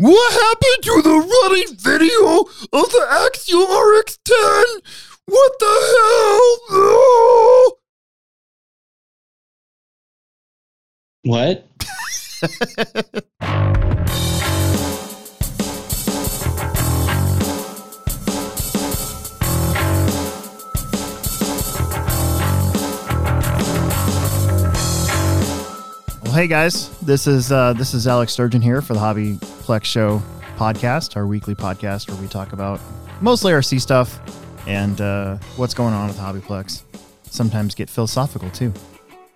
What happened to the running video of the Axial RX 10? What the hell? Oh! What? Well, hey guys, this is uh, this is Alex Sturgeon here for the Hobby Plex Show podcast, our weekly podcast where we talk about mostly RC stuff and uh, what's going on with Hobbyplex. Sometimes get philosophical too.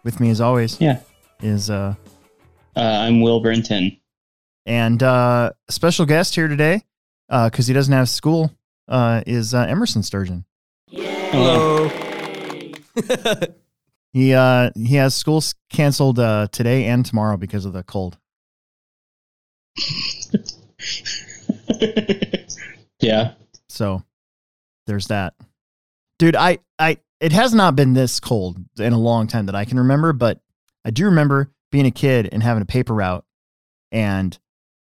With me, as always, Yeah. is uh, Uh, I'm Will Brinton. and uh, special guest here today because he doesn't have school uh, is uh, Emerson Sturgeon. Hello. He uh, he has school s- canceled uh, today and tomorrow because of the cold. yeah. So there's that. Dude, I I it has not been this cold in a long time that I can remember, but I do remember being a kid and having a paper route and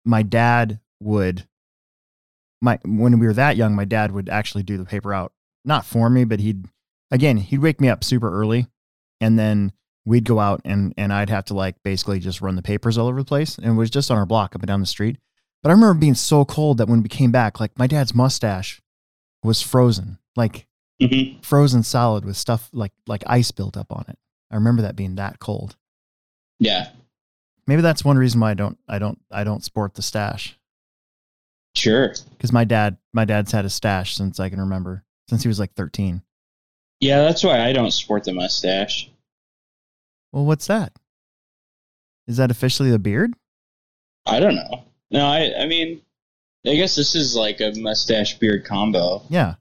my dad would my when we were that young, my dad would actually do the paper route. Not for me, but he'd again, he'd wake me up super early and then we'd go out and and I'd have to like basically just run the papers all over the place. And it was just on our block up and down the street. But I remember being so cold that when we came back, like my dad's mustache was frozen, like hmm frozen solid with stuff like like ice built up on it. I remember that being that cold. Yeah. Maybe that's one reason why I don't I don't I don't sport the stash Sure. because my dad my dad's had a stash since I can remember since he was like 13. Yeah, that's why I don't sport the mustache. Well, what's that? Is that officially the beard? I don't know. No, I. I mean, I guess this is like a mustache beard combo, Yeah.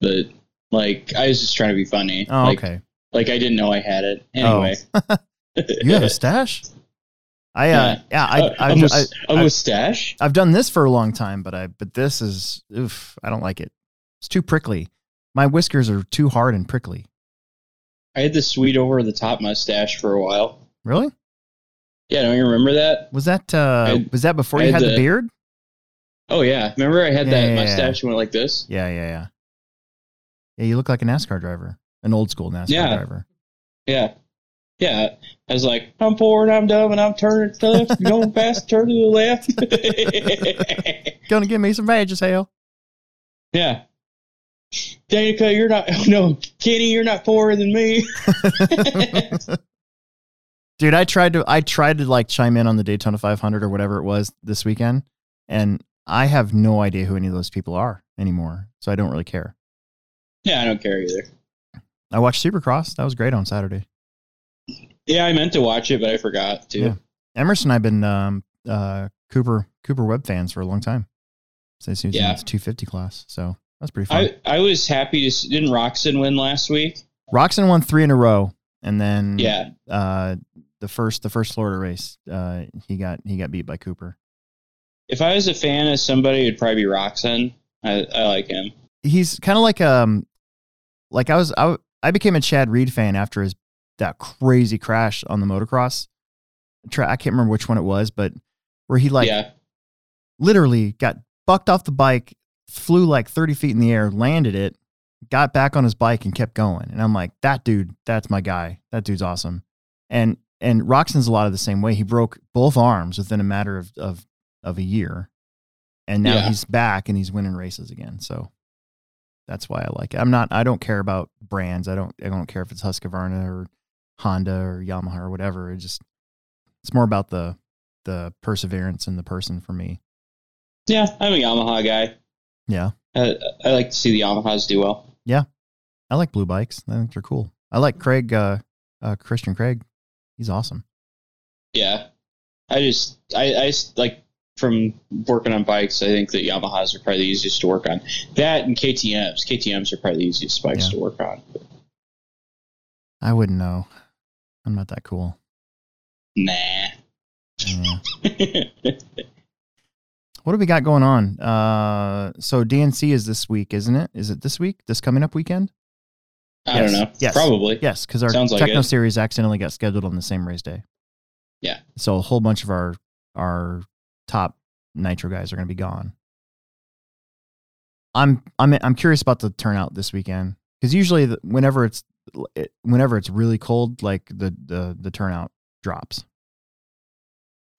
but like I was just trying to be funny. Oh, like, okay. Like I didn't know I had it. Anyway. You have a stash? I uh yeah, I, Uh, I, a, mus- I, a I mustache. I've done this for a long time, but I but this is oof, I don't like it. It's too prickly. My whiskers are too hard and prickly. I had the sweet over the top mustache for a while. Really? Yeah, don't you remember that? Was that uh I- was that before I you had had the the- beard? Oh yeah, remember I had Yeah, that yeah, yeah. mustache went like this. Yeah, yeah, yeah. Yeah, you look like a NASCAR driver. An old school NASCAR Yeah. driver. Yeah. Yeah. I was like, I'm forward, I'm dumb, and I'm turning to the left, going fast, turn to the left. Gonna give me some badges, hell. yeah. Danica, you're not, oh, no, Kenny, you're not poorer than me. Dude, I tried to I tried to like chime in on the Daytona 500 or whatever it was this weekend, and I have no idea who any of those people are anymore, so I don't really care. yeah, I don't care either. I watched Supercross. That was great on Saturday. Yeah, I meant to watch it, but I forgot to. Yeah. Emerson and I've been um, uh, Cooper Cooper Webb fans for a long time since he was in Yeah. his 250 class. So that's pretty fun. I, I was happy to, didn't Roczen win last week? Roczen won three in a row, and then Yeah. uh, the first the first Florida race, uh, he got he got beat by Cooper. If I was a fan of somebody, it'd probably be Roczen. I, I like him. He's kind of like um like I was I, I became a Chad Reed fan after his that crazy crash on the motocross. Tra- I can't remember which one it was, but where he like yeah. literally got bucked off the bike, flew like 30 feet in the air, landed it, got back on his bike and kept going. And I'm like, that dude, that's my guy. That dude's awesome. And and Roczen's a lot of the same way. He broke both arms within a matter of of, of a year. And now Yeah. he's back and he's winning races again. So that's why I like it. I'm not I don't care about brands. I don't I don't care if it's Husqvarna or Honda or Yamaha or whatever. It just it's more about the the perseverance and the person for me. Yeah, I'm a Yamaha guy. Yeah. I, I like to see the Yamahas do well. Yeah. I like blue bikes. I think they're cool. I like Craig, uh, uh, Christian Craig. He's awesome. Yeah, I just I, I like from working on bikes. I think that Yamahas are probably the easiest to work on. That and KTM's. KTM's are probably the easiest bikes Yeah. to work on. I wouldn't know. I'm not that cool. Nah. Yeah. What do we got going on? Uh, so DNC is this week, isn't it? Is it this week? This coming up weekend? I Yes. don't know. Yes. Probably. Yes, because our Sounds techno it. series accidentally got scheduled on the same race day. Yeah. So a whole bunch of our our top nitro guys are going to be gone. I'm I'm I'm curious about the turnout this weekend because usually the, whenever it's it, whenever it's really cold, like the the the turnout drops.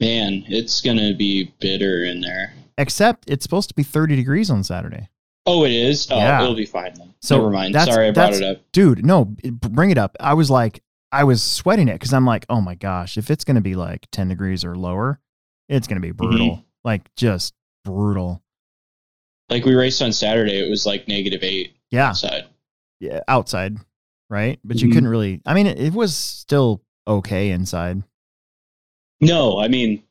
Man, it's gonna be bitter in there. Except it's supposed to be 30 degrees on Saturday. Oh, it is. Oh, Yeah. it'll be fine then. So Never mind. Sorry, I brought it up. Dude, no, bring it up. I was like, I was sweating it because I'm like, oh my gosh, if it's going to be like 10 degrees or lower, it's going to be brutal. Like, just brutal. Like we raced on Saturday, it was like negative eight Yeah. outside. Yeah. Outside. Right. But you Mhm. couldn't really, I mean, it, it was still okay inside. No, I mean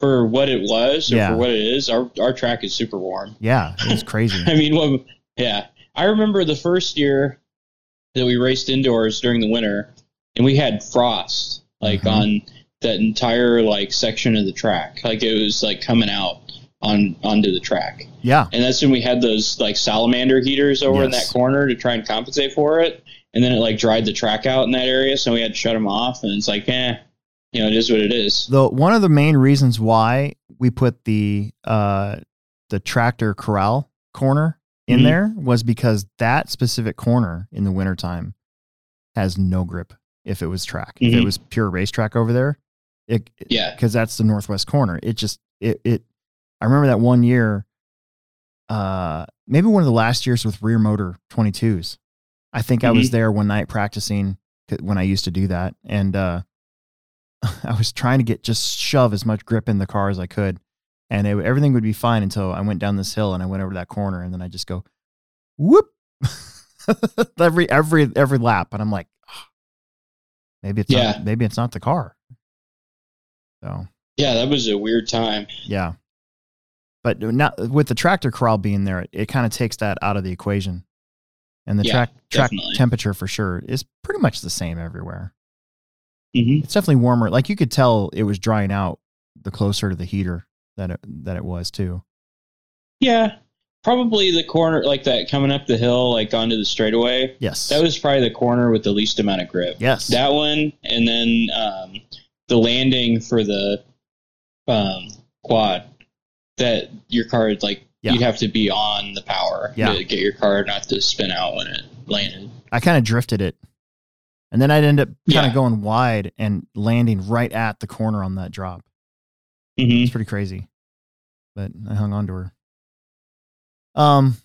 for what it was or Yeah. for what it is, our our track is super warm. Yeah. it's crazy. I mean, what, yeah. I remember the first year that we raced indoors during the winter, and we had frost like Mhm. on that entire like section of the track. Like it was like coming out on onto the track, yeah. and that's when we had those like salamander heaters over in that corner to try and compensate for it. And then it like dried the track out in that area, so we had to shut them off. And it's like, eh, you know, it is what it is. The one of the main reasons why we put the uh the tractor corral corner in Mhm. there was because that specific corner in the wintertime has no grip if it was track. If it Mhm. was pure racetrack over there, it Yeah. because that's the northwest corner. It just it it I remember that one year uh maybe one of the last years with rear motor 22s. I think I was Mhm. there one night practicing when I used to do that and uh I was trying to get just shove as much grip in the car as I could and it, everything would be fine until I went down this hill and I went over that corner and then I just go whoop every every every lap and I'm like "Ah, maybe it's Yeah. not, maybe it's not the car. So Yeah, that was a weird time. yeah. But not with the tractor corral being there, it, it kind of takes that out of the equation. And the Yeah, track track definitely. temperature for sure is pretty much the same everywhere. Hmm It's definitely warmer. Like you could tell it was drying out the closer to the heater that it, that it was too. Yeah, probably the corner like that coming up the hill, like onto the straightaway. Yes. That was probably the corner with the least amount of grip. yes. That one, and then um, the landing for the um, quad. That your car would like Yeah. you'd have to be on the power Yeah. to get your car not to spin out when it landed. I kind of drifted it. And then I'd end up kind of going wide and landing right at the corner on that drop. hmm It's pretty crazy. But I hung on to her. Um,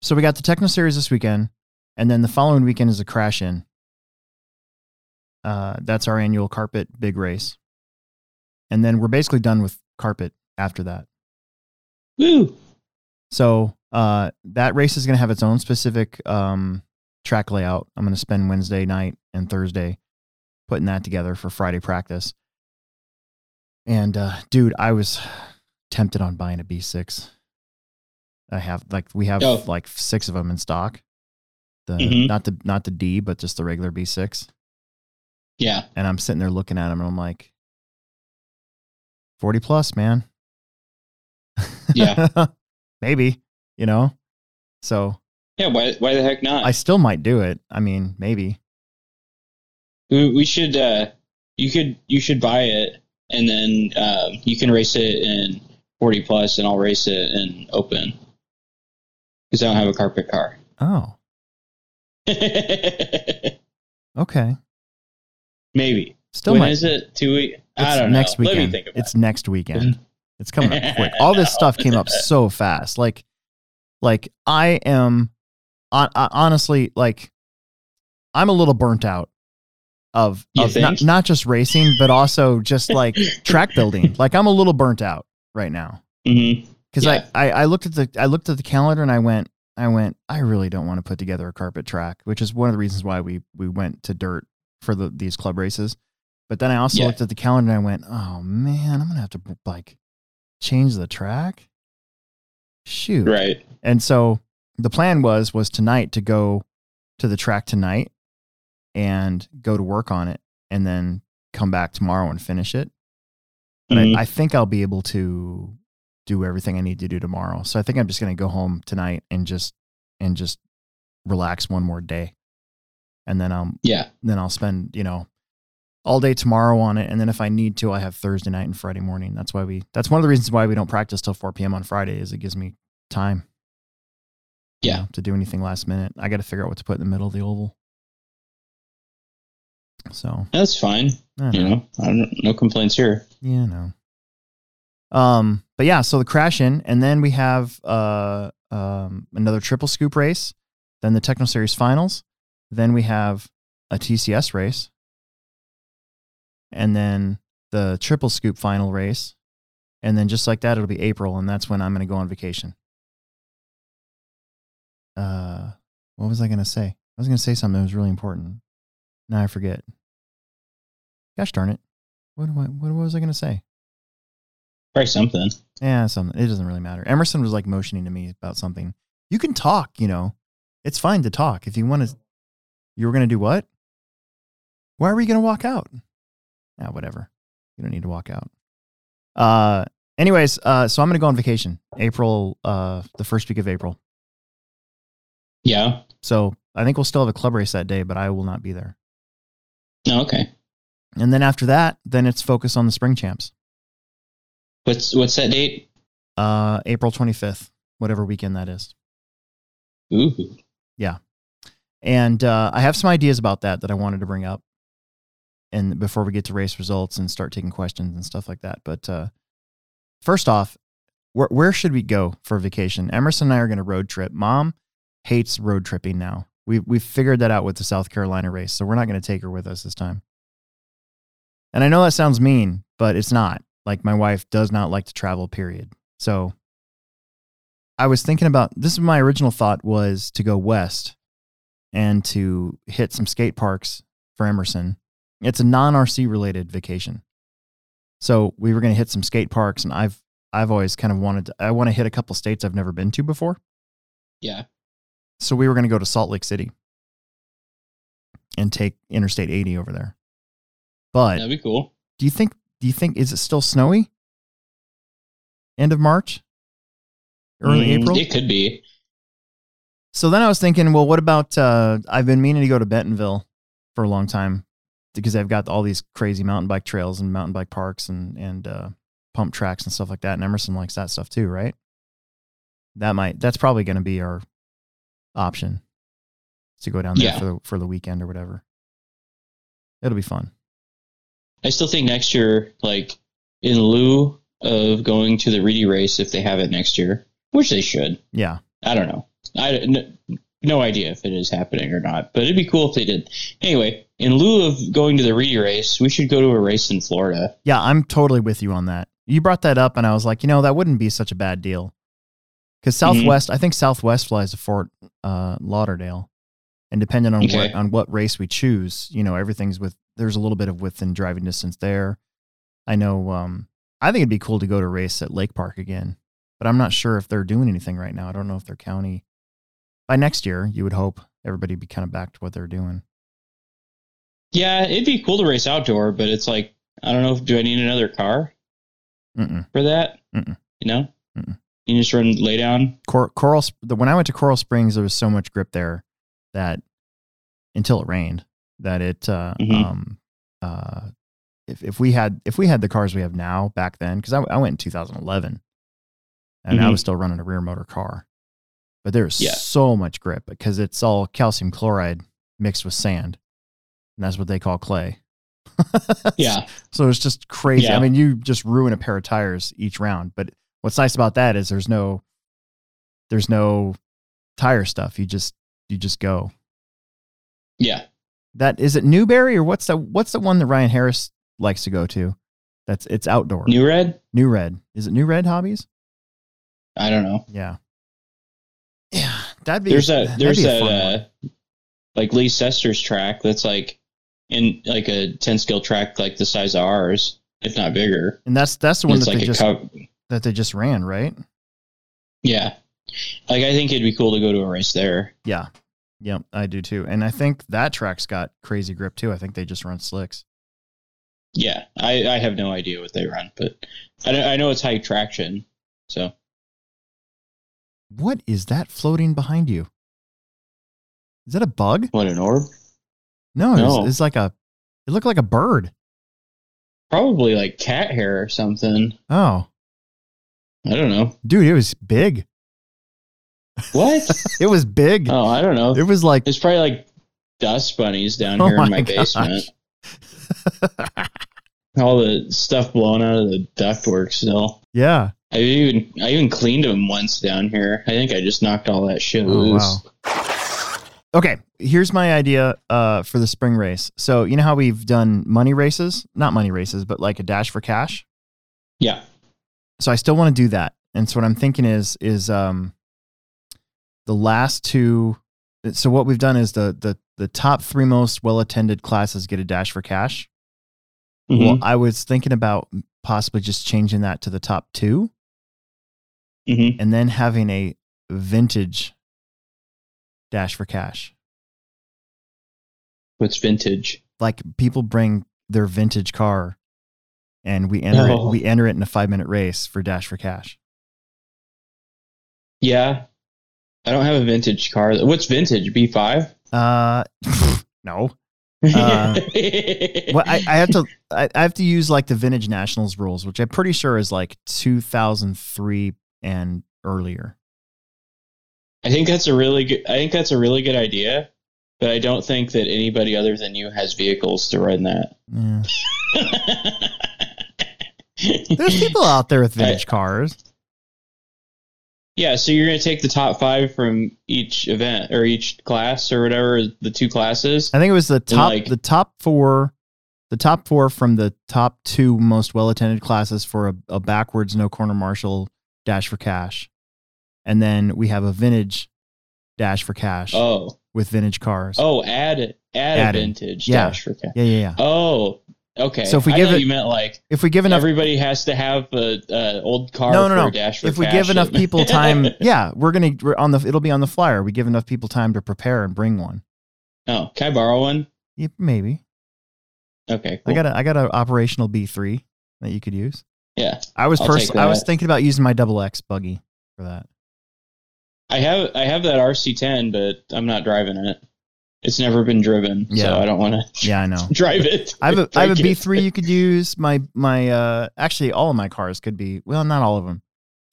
so we got the Techno Series this weekend, and then the following weekend is a crash in. Uh, that's our annual carpet big race. And then we're basically done with carpet after that. Woo! So uh, that race is going to have its own specific um, track layout. I'm going to spend Wednesday night and Thursday putting that together for Friday practice. And uh, dude, I was tempted on buying a B6. I have like we have Oh. like six of them in stock. The Mhm. not the not the D, but just the regular B6. Yeah, And I'm sitting there looking at them, and I'm like, 40 plus, man. Yeah. Maybe, you know? So yeah. Why? Why the heck not? I still might do it. I mean, maybe. We, we should. Uh, you could. You should buy it, and then um, you can race it in forty plus, and I'll race it in open because I don't have a carpet car. Oh, okay. Maybe. Still when might. is it? Two weeks? I don't know. next know. weekend. Let me think about it's next weekend. It's coming up quick. All this stuff came up so fast. Like, like I am, hon- I- honestly, like, I'm a little burnt out of, of not, not just racing, but also just like track building. Like, I'm a little burnt out right now it. hmm because Yeah. I, I, I looked at the, I looked at the calendar and I went, I went, I really don't want to put together a carpet track, which is one of the reasons why we, we went to dirt for the, these club races. But then I also Yeah. looked at the calendar and I went, oh man, I'm going to have to like change the track. Shoot. Right. And so the plan was was tonight to go to the track tonight and go to work on it and then come back tomorrow and finish it. But Mhm. I, I think I'll be able to do everything I need to do tomorrow. So I think I'm just gonna go home tonight and just and just relax one more day. And then um Yeah. then I'll spend, you know, all day tomorrow on it, and then if I need to, I have Thursday night and Friday morning. That's why we. That's one of the reasons why we don't practice till 4 p.m. on Friday. Is it gives me time. you Yeah. know, to do anything last minute. I got to figure out what to put in the middle of the oval. So That's fine. Don't You know. know, I don't, no complaints here. Yeah, no. Um, but yeah, so the crash in, and then we have uh um another triple scoop race, then the Techno Series finals, then we have a TCS race, and then the triple scoop final race, and then just like that, it'll be April, and that's when I'm gonna go on vacation. Uh, what was I gonna say? I was gonna say something that was really important. Now I forget. Gosh darn it! What do I, what was I gonna say? Probably something. Yeah, something. It doesn't really matter. Emerson was like motioning to me about something. You can talk, you know. It's fine to talk. If you want to, you were going to do what? Why are we going to walk out? Yeah, whatever. You don't need to walk out. Uh, anyways, uh, so I'm going to go on vacation April, uh, the first week of April. Yeah. So I think we'll still have a club race that day, but I will not be there. No, okay. And then after that, then it's focus on the spring champs. What's what's that date? Uh, April 25th, whatever weekend that is. Ooh. Yeah. And uh, I have some ideas about that that I wanted to bring up, and before we get to race results and start taking questions and stuff like that. But uh, first off, where where should we go for vacation? Emerson and I are going to road trip. Mom hates road tripping now. We we figured that out with the South Carolina race, so we're not going to take her with us this time. And I know that sounds mean, but it's not. Like my wife does not like to travel. Period. So I was thinking about this. Is my original thought was to go west and to hit some skate parks for Emerson. It's a non RC related vacation. So we were going to hit some skate parks, and I've I've always kind of wanted to. I want to hit a couple states I've never been to before. Yeah. So we were going to go to Salt Lake City and take Interstate 80 over there. But That'd be cool. do you think? Do you think is it still snowy? End of March, early Mm, April. It could be. So then I was thinking, well, what about? Uh, I've been meaning to go to Bentonville for a long time because they've got all these crazy mountain bike trails and mountain bike parks and and uh, pump tracks and stuff like that. And Emerson likes that stuff too, right? That might. That's probably going to be our option to go down there Yeah. for the for the weekend or whatever. It'll be fun. I still think next year, like in lieu of going to the Reedy race, if they have it next year, which they should. Yeah. I don't know. I n- no idea if it is happening or not, but it'd be cool if they did. Anyway, in lieu of going to the Reedy race, we should go to a race in Florida. Yeah, I'm totally with you on that. You brought that up, and I was like, you know, that wouldn't be such a bad deal. Because Mm-hmm. Southwest, I think Southwest flies to Fort uh, Lauderdale, and depending on what on what race we choose, you know, everything's with. There's a little bit of within driving distance there. I know. Um, I think it'd be cool to go to race at Lake Park again, but I'm not sure if they're doing anything right now. I don't know if their county. By next year, you would hope everybody be kind of back to what they're doing. Yeah, it'd be cool to race outdoor, but it's like I don't know. Do I need another car Mm-mm. for that? Mm-mm. You know, Mm-mm. You just run lay down. Cor- Coral. The, when I went to Coral Springs, there was so much grip there that until it rained, that it. Uh, Mhm. um, uh, if if we had if we had the cars we have now back then, because I, I went in 2011, and I Mhm. was still running a rear motor car, but there's Yeah. so much grip because it's all calcium chloride mixed with sand, and that's what they call clay. Yeah, So it's just crazy. I mean, you just ruin a pair of tires each round. But what's nice about that is there's no there's no tire stuff. You just you just go. yeah. That is it Newberry or what's the what's the one that Ryan Harris likes to go to? That's it's outdoor. New Red. New Red. Is it New Red Hobbies? I don't know. Yeah. Yeah. That'd be There's that'd There's a one. Uh, like Lee Sester's track that's like in like a ten scale track like the size of ours, if not bigger. and that's that's the one that like they a just co- that they just ran, right? yeah. Like I think it'd be cool to go to a race there. Yeah. Yep, I do too. And I think that track's got crazy grip too. I think they just run slicks. Yeah, I, I have no idea what they run, but I, know- I know it's high traction. So What is that floating behind you? Is that a bug? what an orb? No, No. It's, it's like a It looked like a bird. Probably like cat hair or something. Oh, I don't know. dude, it was big. What? It was big. oh, I don't know. It was like There's probably like dust bunnies down Oh here in my my gosh. basement. All the stuff blown out of the ductwork still. yeah. I even I even cleaned them once down here. I think I just knocked all that shit Oh, loose. wow. Okay, here's my idea uh, for the spring race. So you know how we've done money races, not money races, but like a dash for cash. Yeah. So I still want to do that. And so what I'm thinking is is um the last two. So what we've done is the the the top three most well attended classes get a dash for cash. Mhm. Well, I was thinking about possibly just changing that to the top two, Mhm. and then having a vintage dash for cash. What's vintage? like people bring their vintage car and we enter Oh. it we enter it in a five minute race for dash for cash Yeah. I don't have a vintage car. What's vintage? B five? uh no Uh, well I, I have to I, I have to use like the vintage nationals rules which i'm pretty sure is like 2003 and earlier I think that's a really good. I think that's a really good idea, but I don't think that anybody other than you has vehicles to run that. yeah. there's people out there with vintage cars yeah, so you're gonna take the top five from each event or each class or whatever the two classes. i think it was the top like- the top four the top four from the top two most well attended classes for a, a backwards no corner marshal dash for cash and then we have a vintage dash for cash Oh, with vintage cars. oh, add add Add a it. vintage Yeah. dash for cash. Yeah, yeah, yeah. Oh, okay. So if we I give it- you meant like If we give enough, everybody has to have a, a old car No, no, no. a dash for if we give enough people time, yeah, we're gonna we're on the. It'll be on the flyer. We give enough people time to prepare and bring one. oh, can I borrow one? Yeah, maybe. Okay, I got a I got an operational B three that you could use. yeah. I was first. I was thinking about using my double X buggy for that. I have I have that RC10, but I'm not driving it. It's never been driven, Yeah. so I don't want to Yeah, I know. drive it. I have a I have a Break B it. three you could use. My my uh actually all of my cars could be well not all of them.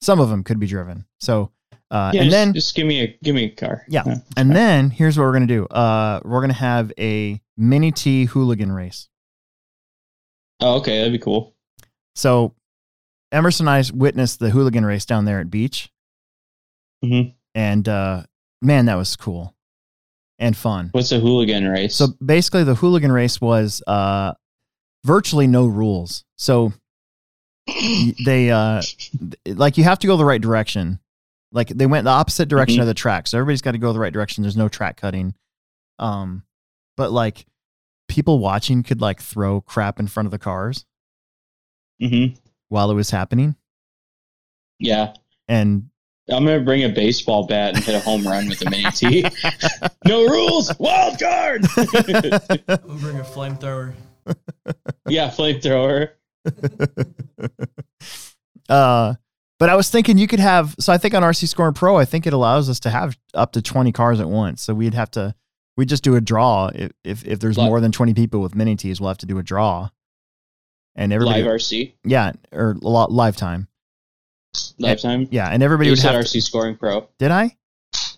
Some of them could be driven. So uh Yeah, and just, then just give me a give me a car. Yeah. And then here's what we're gonna do. Uh, we're gonna have a mini T hooligan race. Oh, okay, that'd be cool. So Emerson and I witnessed the hooligan race down there at beach, Mhm. and uh, man, that was cool and fun. What's a hooligan race? So basically, the hooligan race was uh, virtually no rules. So they uh, like you have to go the right direction. Like they went the opposite direction Mhm. of the track, so everybody's got to go the right direction. There's no track cutting. Um, but like people watching could like throw crap in front of the cars hmm while it was happening, yeah, and I'm gonna bring a baseball bat and hit a home run with a mini T. no rules, wild card. We'll bring a flamethrower. yeah, flamethrower. uh, but I was thinking you could have. So I think on RC Scoring Pro, I think it allows us to have up to twenty cars at once. So we'd have to, we just do a draw. If if, if there's Li- more than twenty people with mini Ts, we'll have to do a draw. And everybody, Live RC yeah, or a lot LiveTime, LiveTime. yeah, and everybody You would said have. RC scoring pro. did I?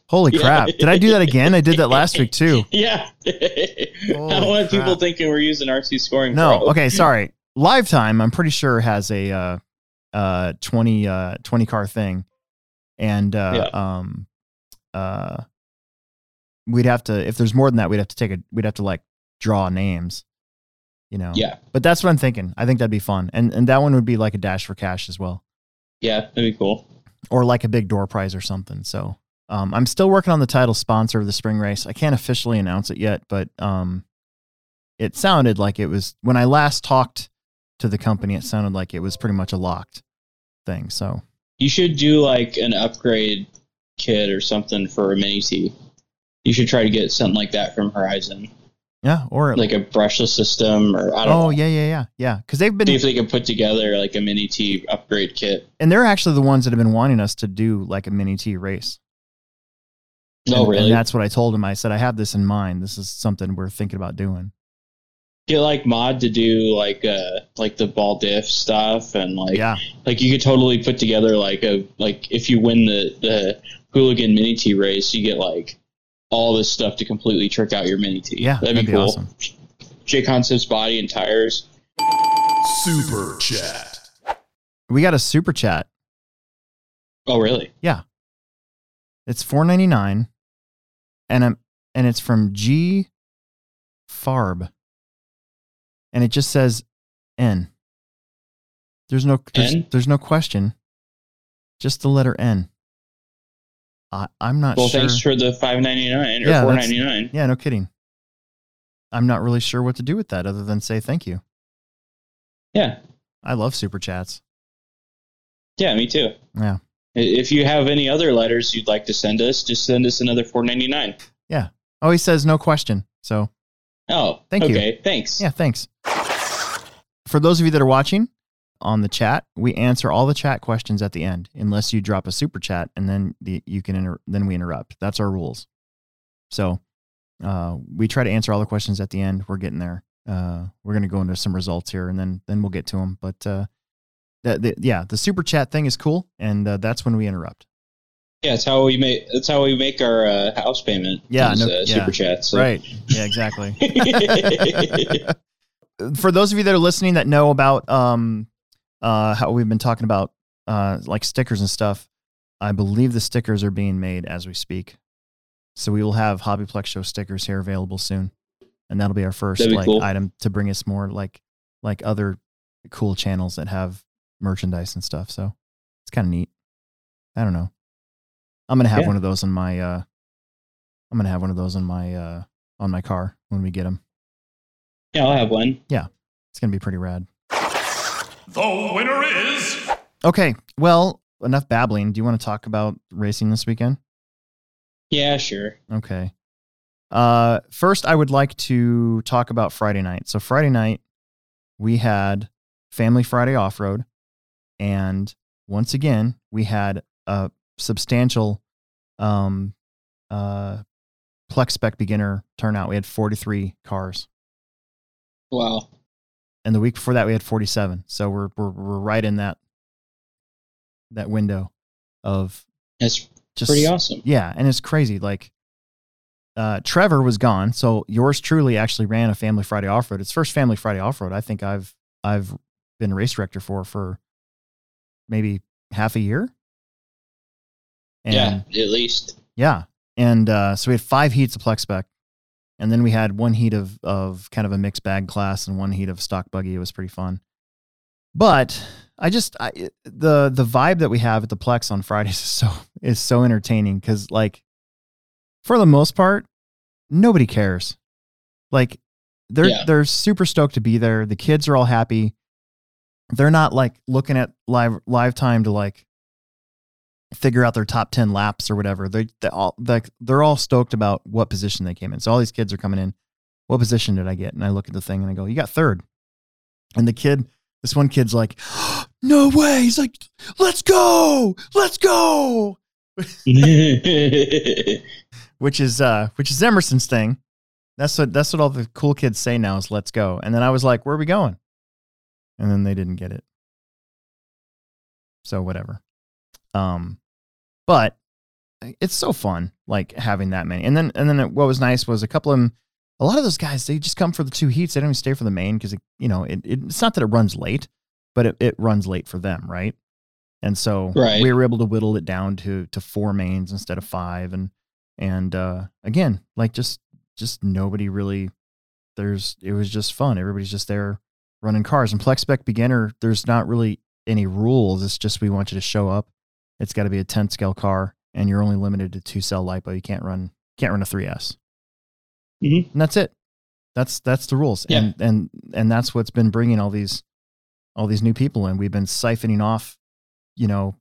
Holy Yeah. crap! Did I do that again? I did that last week too. Yeah. I don't want people thinking we're using RC scoring No, pro. okay, sorry. LiveTime, I'm pretty sure has a uh, uh 20 uh 20 car thing, and uh, um uh we'd have to if there's more than that we'd have to take a we'd have to like draw names, you know. Yeah. But that's what I'm thinking. I think that'd be fun, and and that one would be like a dash for cash as well, Yeah, that'd be cool. or like a big door prize or something. So. Um, I'm still working on the title sponsor of the spring race. I can't officially announce it yet, but um, it sounded like it was when I last talked to the company. It sounded like it was pretty much a locked thing. So You should do like an upgrade kit or something for a mini T. You should try to get something like that from Horizon, yeah, or like a brushless system, or I don't oh know. yeah, yeah, yeah, yeah. Because they've been See if they can put together like a mini T upgrade kit. and they're actually the ones that have been wanting us to do like a mini T race. No, And- really? And that's what I told him. I said I have this in mind. This is something we're thinking about doing. get like mod to do like uh like the ball diff stuff and like yeah, like you could totally put together like a like if you win the the hooligan mini T race, you get like all this stuff to completely trick out your mini T. yeah, that'd, be cool. awesome. JConcepts body and tires. Super chat. We got a super chat. Oh really? Yeah. It's four ninety nine, and um, and it's from G Farb, and it just says N. There's no there's, N? there's no question, just the letter N. I I'm not Well, sure. thanks for the five ninety nine or Yeah, four that's- ninety nine. yeah, no kidding. I'm not really sure what to do with that other than say thank you. Yeah, I love super chats. yeah, me too. Yeah. If you have any other letters you'd like to send us, just send us another four ninety nine. Yeah. Oh, he says no question. So Oh, Thank you. okay, thanks. Yeah, thanks. For those of you that are watching on the chat, we answer all the chat questions at the end, unless you drop a super chat, and then the, you can inter- then we interrupt. That's our rules. So uh, we try to answer all the questions at the end. We're getting there. Uh, we're going to go into some results here, and then then we'll get to them. But uh, the, the, yeah, the super chat thing is cool, and uh, that's when we interrupt. Yeah, it's how we make. That's how we make our uh, house payment. Yeah, is, no- uh, yeah. super chat. So. Right? Yeah, exactly. for those of you that are listening that know about um uh how we've been talking about uh like stickers and stuff, I believe the stickers are being made as we speak. So we will have Hobbyplex Show stickers here available soon. And that'll be our first be like cool. item to bring us more like like other cool channels that have merchandise and stuff. So it's kind of neat. I don't know. I'm gonna have Yeah. one of those in my uh I'm gonna have one of those in my uh on my car when we get them. Yeah, I'll have one. Yeah. It's gonna be pretty rad. The winner is Okay, well, enough babbling. Do you want to talk about racing this weekend? Yeah, sure. Okay. Uh, first, I would like to talk about Friday night. So Friday night, we had Family Friday Off Road, and once again, we had a substantial um, uh, Plex Spec beginner turnout. We had 43 cars, Wow. And the week before that, we had 47. So we're we're, we're right in that that window of That's just pretty awesome. Yeah, and it's crazy. Like, uh, Trevor was gone, so yours truly actually ran a Family Friday off road. It's first Family Friday off road. I think I've I've been race director for for maybe half a year. And, yeah, at least. yeah, and uh, so we had five heats of Plex Spec, and then we had one heat of of kind of a mixed bag class and one heat of stock buggy. It was pretty fun. But I just I, the the vibe that we have at the Plex on Fridays is so is so entertaining because like for the most part nobody cares. Like they're Yeah. they're super stoked to be there. The kids are all happy. They're not like looking at live LiveTime to like figure out their top 10 laps or whatever. They they all like they're all stoked about what position they came in. So all these kids are coming in. What position did I get? And I look at the thing and I go, "You got third. And the kid, this one kid's like, "No way." He's like, "Let's go. Let's go." Which is uh which is Emerson's thing. That's what that's what all the cool kids say now is let's go. And then I was like, "Where are we going?" And then they didn't get it. So whatever. Um but it's so fun like having that many. And then and then what was nice was a couple of them a lot of those guys they just come for the two heats. They don't even stay for the main because you know it, it, it's not that it runs late, but it, it runs late for them, right? And so Right. we were able to whittle it down to to four mains instead of five, and and uh, again, like just just nobody really. There's it was just fun. Everybody's just there running cars. And PlexSpec beginner, there's not really any rules. It's just we want you to show up. It's got to be a 10 scale car, and you're only limited to two cell lipo. You can't run can't run a 3S. Mhm. And that's it. That's that's the rules. Yeah. And and and that's what's been bringing all these all these new people in. We've been siphoning off, you know,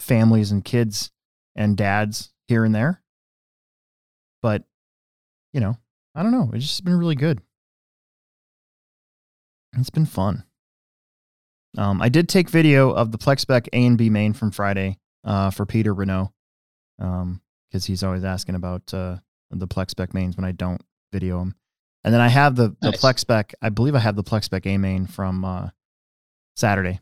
families and kids and dads here and there. But, you know, I don't know. It's just been really good. It's been fun. Um, I did take video of the PlexSpec A and B main from Friday uh, for Peter Renault because he's always asking about uh, the PlexSpec mains when I don't video them. And then I have the the Nice. Plex spec. I believe I have the Plex spec A main from uh, Saturday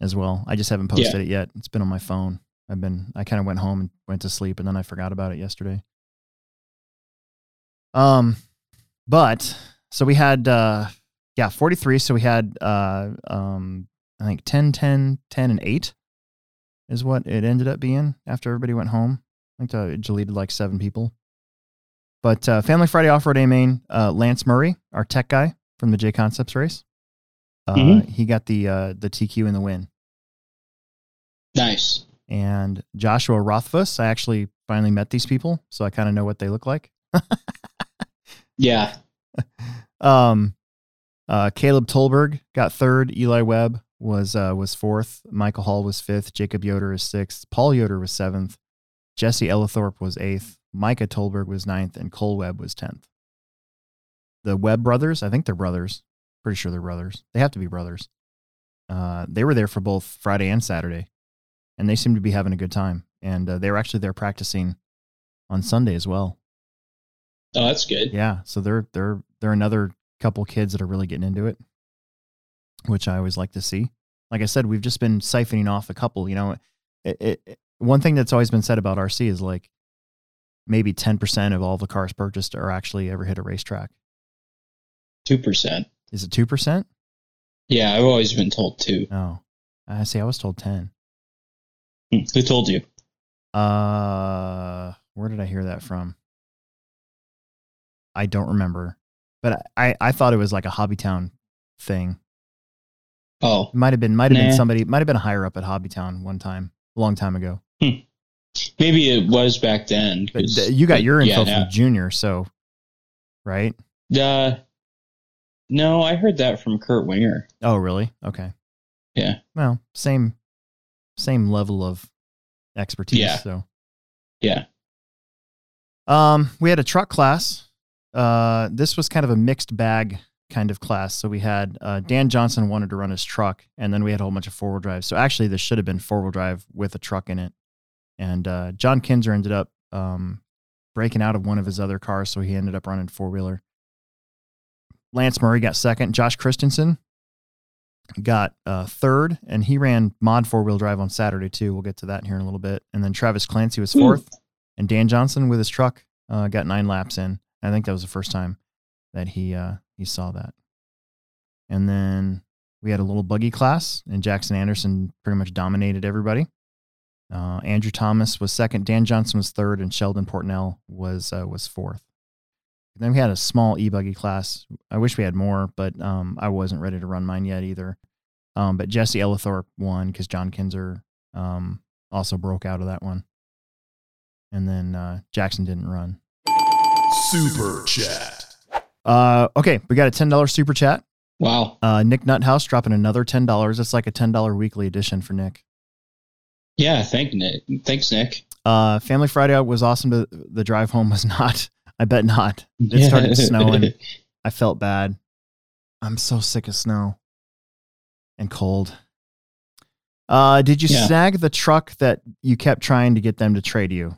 as well. I just haven't posted it yet. It's been on my phone. I've been I kind of went home and went to sleep and then I forgot about it yesterday. Um but so we had uh yeah, 43 so we had uh um I think 10 10 10 and 8 is what it ended up being after everybody went home. I think uh, it deleted like 7 people. But uh, Family Friday Off-Road A Main, uh, Lance Murray, our tech guy from the JConcepts race. Uh, Mhm. he got the uh, the TQ in the win Nice. and Joshua Rothfuss. I actually finally met these people, so I kind of know what they look like. Yeah. Um, uh, Caleb Tolberg got third. Eli Webb was uh, was fourth. Michael Hall was fifth. Jacob Yoder is sixth. Paul Yoder was seventh. Jesse Ellithorpe was eighth. Micah Tolberg was ninth, and Cole Webb was tenth. The Webb brothers, I think they're brothers. Pretty sure they're brothers. They have to be brothers. Uh, they were there for both Friday and Saturday, and they seemed to be having a good time. And uh, they were actually there practicing on Sunday as well. Oh, that's good. Yeah, so they're they're they're another couple kids that are really getting into it, which I always like to see. Like I said, we've just been siphoning off a couple. You know, it, it, it- one thing that's always been said about RC is like maybe ten percent of all the cars purchased are actually ever hit a racetrack. Two percent. Is it two percent? Yeah, I've always been told two. No, I see. I was told ten. Hmm, Who told you? Uh, where did I hear that from? I don't remember, but I I thought it was like a Hobbytown thing. Oh, It might have been might have been somebody might have been a higher up at Hobbytown one time, a long time ago. maybe it was back then. But th- you got but your info yeah, from Junior, so right? Uh, no, I heard that from Kurt Winger. Oh, really? Okay. Yeah. Well, same same level of expertise. Yeah. So, Yeah. um, we had a truck class. Uh, this was kind of a mixed bag kind of class. So we had uh, Dan Johnson wanted to run his truck, and then we had a whole bunch of four wheel drive. So actually, this should have been four wheel drive with a truck in it. And uh, John Kinzer ended up um, breaking out of one of his other cars, so he ended up running four wheeler. Lance Murray got second. Josh Christensen got uh, third, and he ran mod four wheel drive on Saturday too. We'll get to that here in a little bit. And then Travis Clancy was Ooh. fourth, and Dan Johnson with his truck uh, got nine laps in. I think that was the first time that he uh, he saw that. And then we had a little buggy class, and Jackson Anderson pretty much dominated everybody. Uh, Andrew Thomas was second, Dan Johnson was third, and Sheldon Portnell was uh, was fourth. then we had a small e buggy class. I wish we had more, but um, I wasn't ready to run mine yet either. Um, but Jesse Ellithorpe won because John Kinzer um, also broke out of that one. And then uh, Jackson didn't run. Super Chat. Uh, okay, we got a ten dollars super chat. Wow. Uh, Nick Nuthouse dropping another ten dollars. It's like a ten dollar weekly edition for Nick. Yeah. Thank Nick. Thanks, Nick. Uh, Family Friday was awesome. To, the drive home was not. I bet not. It started snowing. I felt bad. I'm so sick of snow and cold. Uh, did you Yeah. snag the truck that you kept trying to get them to trade you?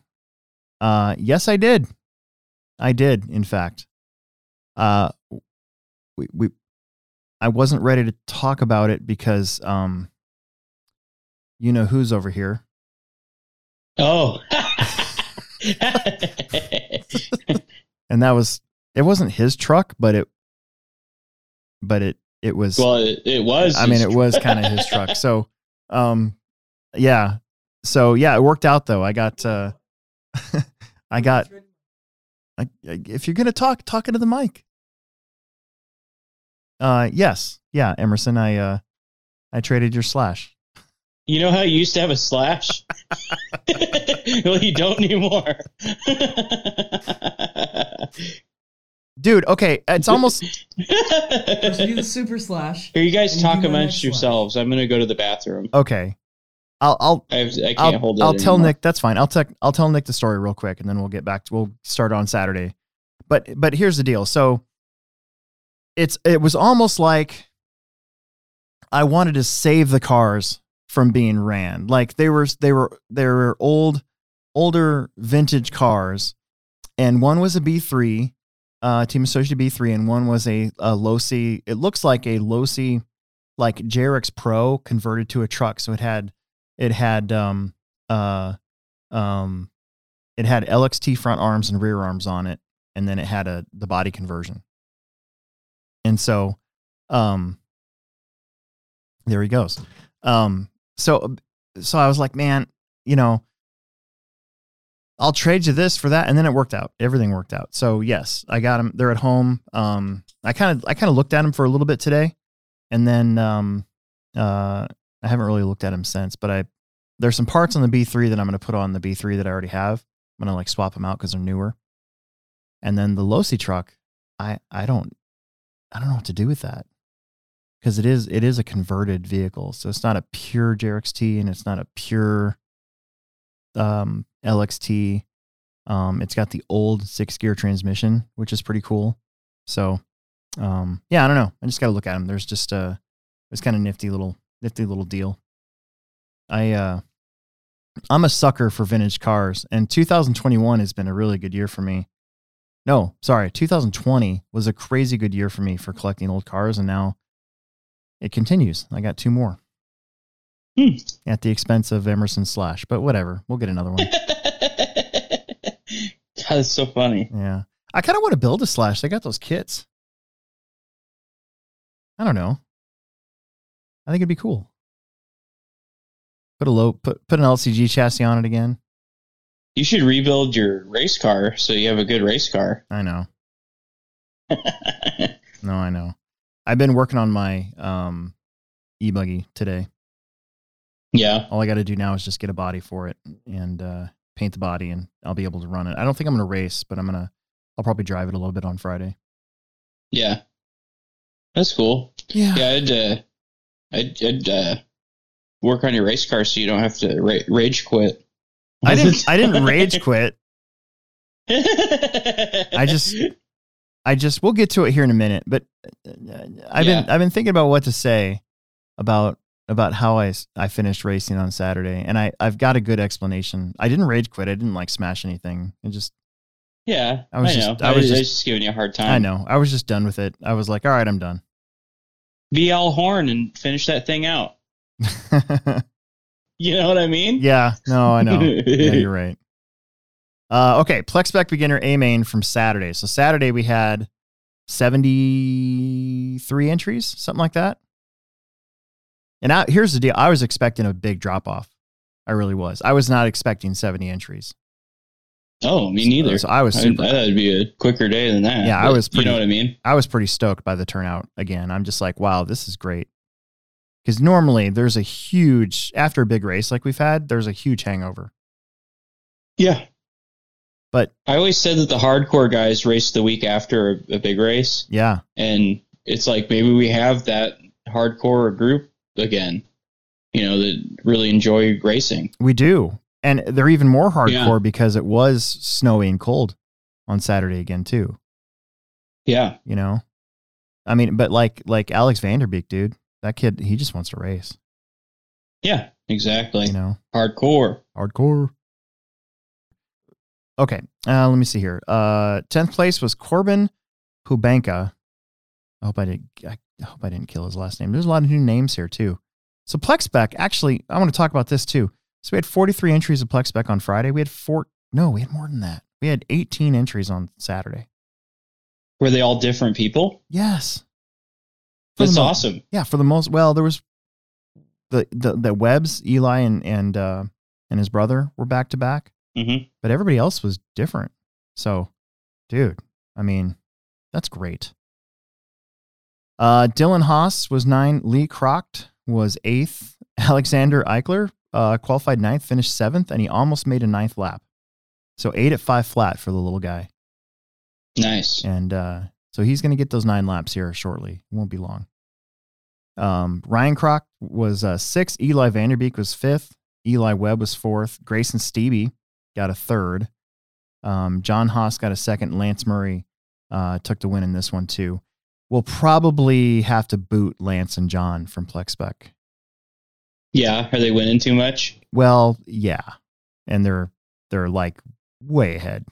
Uh, yes, I did. I did, in fact. Uh, we, we, I wasn't ready to talk about it because, um, you know who's over here. Oh. and that was it wasn't his truck but it but it it was well, it, it was. i mean it was kind of his truck so um yeah so yeah it worked out though i got uh i got I, I- if you're gonna talk talk into the mic uh yes yeah emerson i uh i traded your slash You know how you used to have a slash? well, you don't anymore. dude okay it's almost First we do the super slash. Here, you guys And talk amongst next yourselves. I'm gonna go to the bathroom. okay i'll i'll I, I can't I'll, hold it. I'll tell. Nick that's fine. I'll tell I'll tell Nick the story real quick, and then we'll get back to we'll start on Saturday. But but here's the deal. So it's it was almost like I wanted to save the cars from being ran. Like they were they were they were old older vintage cars, and one was a B three, uh, Team Associated B3, and one was a, a Losi. It looks like a Losi, like JRX Pro converted to a truck. So it had, it had, um, uh, um, it had LXT front arms and rear arms on it, and then it had a the body conversion. And so, um, there he goes. Um, so, so I was like, man, you know, I'll trade you this for that, and then it worked out. Everything worked out. So yes, I got them. They're at home. Um, I kind of I kind of looked at them for a little bit today, and then um, uh, I haven't really looked at them since. But I there's some parts on the B3 that I'm going to put on the B3 that I already have. I'm going to like swap them out because they're newer. And then the Losi truck, I I don't I don't know what to do with that because it is it is a converted vehicle, so it's not a pure JRXT and it's not a pure um, LXT. Um, it's got the old six gear transmission, which is pretty cool. So, um, yeah, I don't know. I just got to look at them. There's just a, it's kind of nifty little, nifty little deal. I, uh, I'm a sucker for vintage cars, and 2021 has been a really good year for me. No, sorry, 2020 was a crazy good year for me for collecting old cars, and now it continues. I got two more Hmm. at the expense of Emerson Slash, but whatever. We'll get another one. That's so funny. Yeah. I kind of want to build a Slash. They got those kits. I don't know. I think it'd be cool. Put a low put put an LCG chassis on it again. You should rebuild your race car so you have a good race car. I know. No, I know. I've been working on my um e-buggy today. yeah. All I got to do now is just get a body for it and uh, paint the body, and I'll be able to run it. I don't think I'm going to race, but I'm gonna. I'll probably drive it a little bit on Friday. Yeah. That's cool. Yeah. Yeah, I'd, uh, I'd, I'd uh, work on your race car so you don't have to ra- rage quit. I didn't. I didn't rage quit. I just. I just. We'll get to it here in a minute, but uh, I've been. I've been thinking about what to say about about how I I finished racing on Saturday, and I I've got a good explanation. I didn't rage quit. I didn't like smash anything. It just. yeah, I was I just-. I was I just- just giving you a hard time. I know. I was just done with it. I was like, all right, I'm done. All horn and finish that thing out. You know what I mean? yeah. No, I know. yeah, you're right. Uh, okay, PlexSpec beginner A main from Saturday. So Saturday we had 73 entries, something like that. And I, here's the deal: I was expecting a big drop off. I really was. I was not expecting 70 entries. Oh, me neither. So I was I, I super. thought it'd be a quicker day than that. Yeah, I was pretty- You know what I mean? I was pretty stoked by the turnout. Again, I'm just like, wow, this is great. Because normally there's a huge after a big race like we've had, there's a huge hangover. Yeah. But- I always said that the hardcore guys race the week after a, a big race, Yeah, and it's like maybe we have that hardcore group again. You know that really enjoy racing. We do. And they're even more hardcore Yeah. because it was snowy and cold on Saturday again too, Yeah. you know? I mean, but like like Alex Vanderbeek, dude, that kid, he just wants to race, Yeah. Exactly. you know? Hardcore. Hardcore. Okay, uh, let me see here. Uh, 10th place was Corbin Hubanka. I hope I didn't I hope I didn't kill his last name. There's a lot of new names here too. So PlexSpec, actually, I want to talk about this too. So we had 43 entries of PlexSpec on Friday. We had four no, we had more than that. We had 18 entries on Saturday. Were they all different people? Yes. For That's mo- awesome. Yeah, for the most well, there was the the the Webbs, Eli and and uh and his brother were back to back, hmm but everybody else was different. So, dude, I mean, that's great. Uh Dylan Haas was nine, Lee Croct was eighth, Alexander Eichler uh qualified ninth, finished seventh, and he almost made a ninth lap. So eight at five flat for the little guy. Nice. And uh, so he's going to get those nine laps here shortly. It won't be long. Um, Ryan Croc was uh, sixth. Eli Vanderbeek was fifth. Eli Webb was fourth. Grayson Stevie got a third. Um, John Haas got a second. Lance Murray uh, took the win in this one too. We'll probably have to boot Lance and John from PlexSpec. Yeah. Are they winning too much? Well, yeah, and they're they're like way ahead.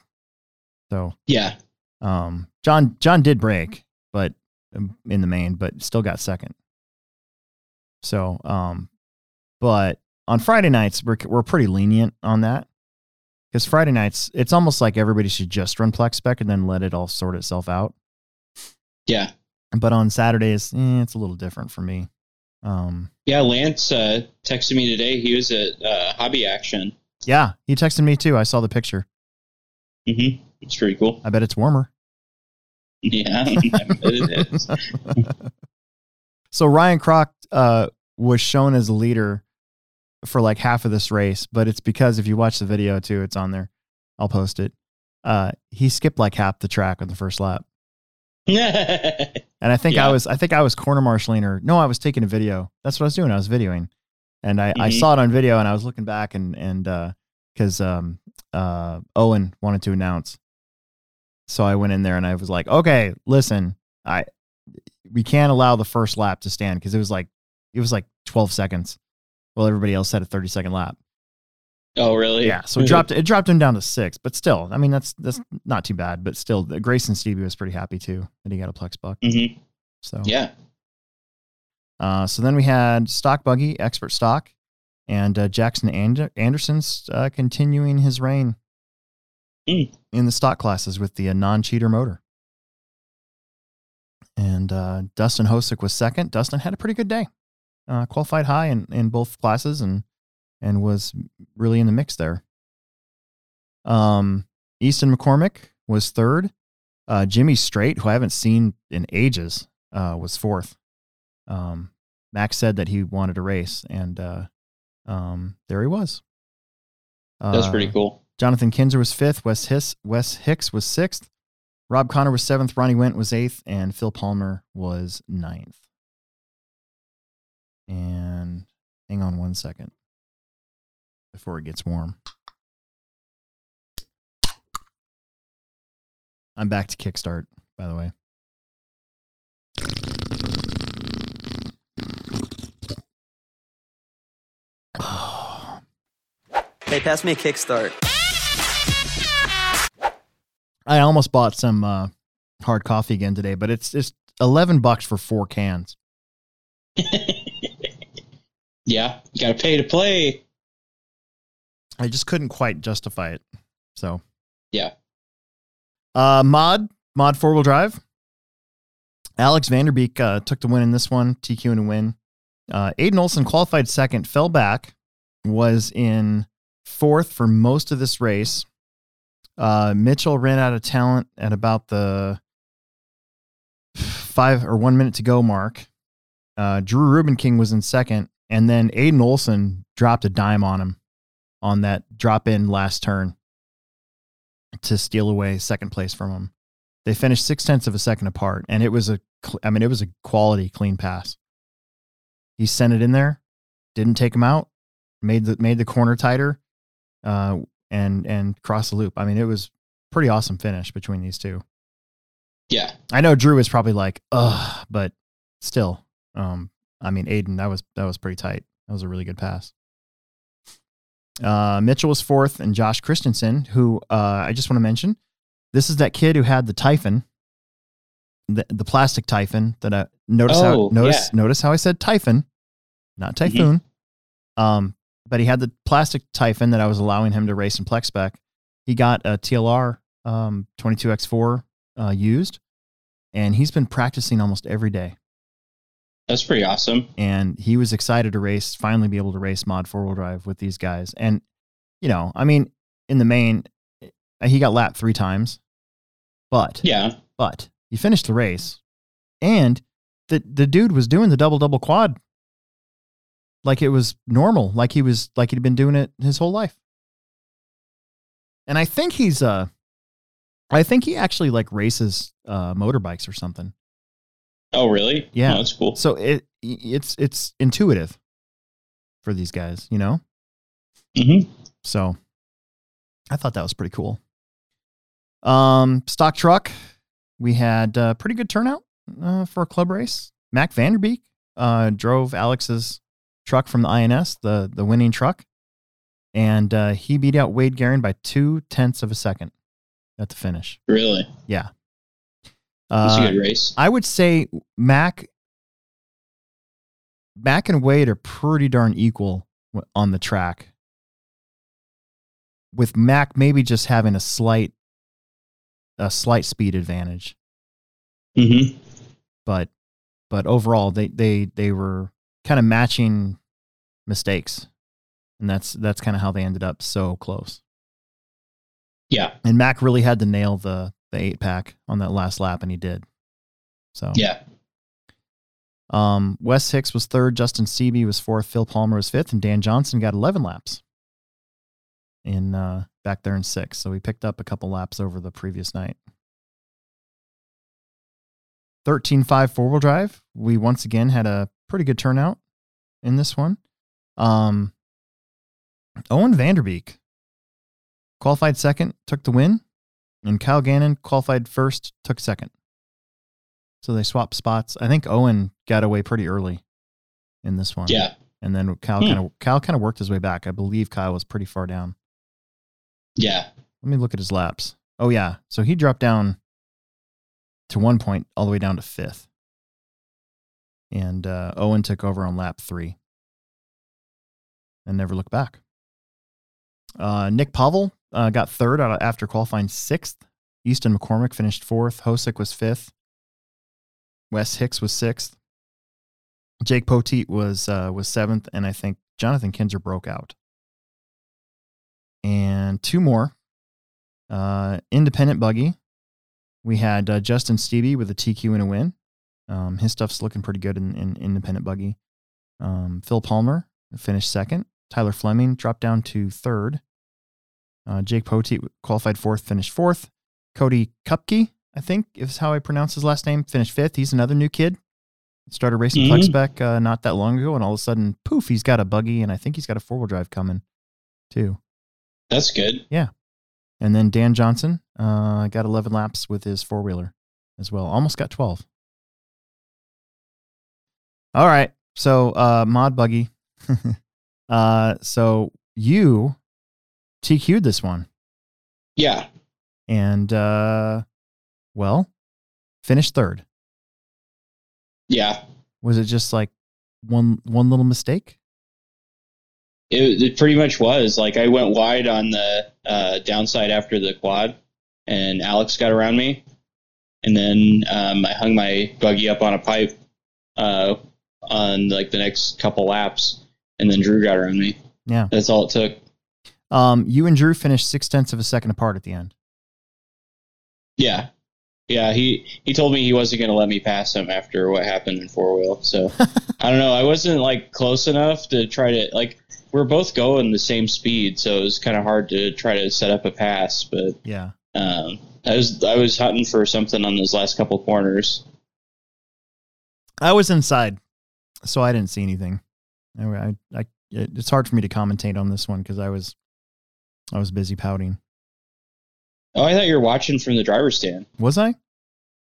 So Yeah. Um, John John did break, but um, in the main, but still got second. So, um, but on Friday nights we're we're pretty lenient on that because Friday nights it's almost like everybody should just run PlexSpec and then let it all sort itself out. Yeah. But on Saturdays, eh, it's a little different for me. Um, Yeah, Lance uh, texted me today. He was at uh, Hobby Action. yeah, he texted me too. I saw the picture. Mm-hmm. It's pretty cool. I bet it's warmer. Yeah, I bet it is. So Ryan Kroc uh, was shown as a leader for like half of this race, but it's because if you watch the video too, it's on there. I'll post it. Uh, he skipped like half the track on the first lap, and I think I was I think I was corner marshaling or no, I was taking a video. That's what I was doing. I was videoing, and I, I Mhm. saw it on video, and I was looking back and and uh because um, uh, Owen wanted to announce, so I went in there and I was like, okay, listen, I we can't allow the first lap to stand because it was like it was like 12 seconds Well, everybody else had a 30 second lap. Oh, really? Yeah, so it dropped it dropped him down to six, but still, I mean that's that's not too bad. But still, Grayson Stevie was pretty happy too that he got a Plex buck. hmm So Yeah. uh, so then we had Stock Buggy, Expert Stock, and uh, Jackson and- Anderson's uh, continuing his reign Hmm. in the stock classes with the uh, non cheater motor. And uh, Dustin Hosick was second. Dustin had a pretty good day, uh, qualified high in, in both classes, and and was really in the mix there. Um, Easton McCormick was third. Uh, Jimmy Straight, who I haven't seen in ages, uh, was fourth. Um, Max said that he wanted a race, and uh, um, there he was. That's Uh, pretty cool. Jonathan Kinzer was fifth. Wes, Hiss, Wes Hicks was sixth. Rob Connor was seventh. Ronnie Went was eighth. And Phil Palmer was ninth. And hang on one second before it gets warm. I'm back to Kickstart, by the way. Hey, pass me a kickstart. I almost bought some uh, hard coffee again today, but it's it's eleven bucks for four cans. Yeah, you got to pay to play. I just couldn't quite justify it. So Yeah. uh, mod mod four wheel drive. Alex Vanderbeek uh, took the win in this one, TQ in a win. Uh, Aiden Olson qualified second, fell back, was in fourth for most of this race. Uh, Mitchell ran out of talent at about the five or one minute to go mark. Uh, Drew Ruben King was in second, and then Aiden Olson dropped a dime on him on that drop in last turn to steal away second place from him. They finished six tenths of a second apart, and it was a, I mean, it was a quality clean pass. He sent it in there, didn't take him out, made the made the corner tighter, uh, and and cross the loop. I mean, it was pretty awesome finish between these two. Yeah. I know Drew is probably like, ugh, but still, um, I mean, Aiden, that was that was pretty tight. That was a really good pass. Uh, Mitchell was fourth, and Josh Christensen, who uh, I just want to mention, this is that kid who had the Typhon, the the plastic Typhon. That I notice Oh, how notice yeah. notice how I said Typhon, not typhoon. Um, but he had the plastic Typhon that I was allowing him to race in PlexSpec. He got a TLR um, 22x4 uh, used, and he's been practicing almost every day. That's pretty awesome. And he was excited to race, finally be able to race mod four wheel drive with these guys. And you know, I mean, in the main, uh, he got lapped three times, but Yeah. but he finished the race, and the the dude was doing the double double quad like it was normal, like he was like he'd been doing it his whole life. And I think he's uh, I think he actually like races uh motorbikes or something. Oh, really? Yeah. Oh, that's cool. So it it's it's intuitive for these guys, you know. hmm So I thought that was pretty cool. Um, stock truck, we had a pretty good turnout uh, for a club race. Mac Vanderbeek uh, drove Alex's truck from the INS, the the winning truck, and uh, he beat out Wade Garin by two tenths of a second at the finish. Really? Yeah, A Uh, good race. I would say Mac, Mac and Wade are pretty darn equal on the track. With Mac maybe just having a slight, a slight speed advantage, hmm but, but overall they they they were kind of matching mistakes, and that's that's kind of how they ended up so close. Yeah. And Mac really had to nail the the eight pack on that last lap, and he did. So Yeah. Um, Wes Hicks was third, Justin Seeby was fourth, Phil Palmer was fifth, and Dan Johnson got 11 laps in uh, back there in sixth. So he picked up a couple laps over the previous night. 13.5 four wheel drive. We once again had a pretty good turnout in this one. Um, Owen Vanderbeek qualified second, took the win, and Kyle Gannon qualified first, took second. So they swapped spots. I think Owen got away pretty early in this one. Yeah. And then Kyle Hmm. kind of Kyle kind of worked his way back. I believe Kyle was pretty far down. Yeah. Let me look at his laps. Oh yeah. So he dropped down to one point all the way down to fifth. And uh, Owen took over on lap three. And never looked back. Uh, Nick Pavel uh, got third after qualifying sixth. Easton McCormick finished fourth. Hosick was fifth. Wes Hicks was sixth. Jake Poteet was uh, was seventh, and I think Jonathan Kinzer broke out. And two more. Uh, independent buggy. We had uh, Justin Stevie with a TQ and a win. Um, his stuff's looking pretty good in, in independent buggy. Um, Phil Palmer finished second. Tyler Fleming dropped down to third. Uh, Jake Poteet qualified fourth, finished fourth. Cody Kupke, I think is how I pronounce his last name, finished fifth. He's another new kid. Started racing Mhm. PlexSpec uh, not that long ago, and all of a sudden, poof, he's got a buggy, and I think he's got a four wheel drive coming too. That's good. Yeah. And then Dan Johnson uh, got 11 laps with his four wheeler as well. Almost got 12. All right. So, uh, Mod Buggy. uh, so you TQ'd this one Yeah. and, uh, well, finished third. Yeah. Was it just like one one little mistake? It, it pretty much was. Like I went wide on the uh, downside after the quad, and Alex got around me, and then um, I hung my buggy up on a pipe uh, on like the next couple laps, and then Drew got around me. Yeah. That's all it took. Um, you and Drew finished six tenths of a second apart at the end. Yeah. Yeah, he, he told me he wasn't going to let me pass him after what happened in four wheel. So I don't know. I wasn't like close enough to try to like. We're both going the same speed, so it was kind of hard to try to set up a pass. But Yeah. um, I was I was hunting for something on those last couple corners. I was inside, so I didn't see anything. I, I, I it's hard for me to commentate on this one because I was, I was busy pouting. Oh, I thought you were watching from the driver's stand Was I?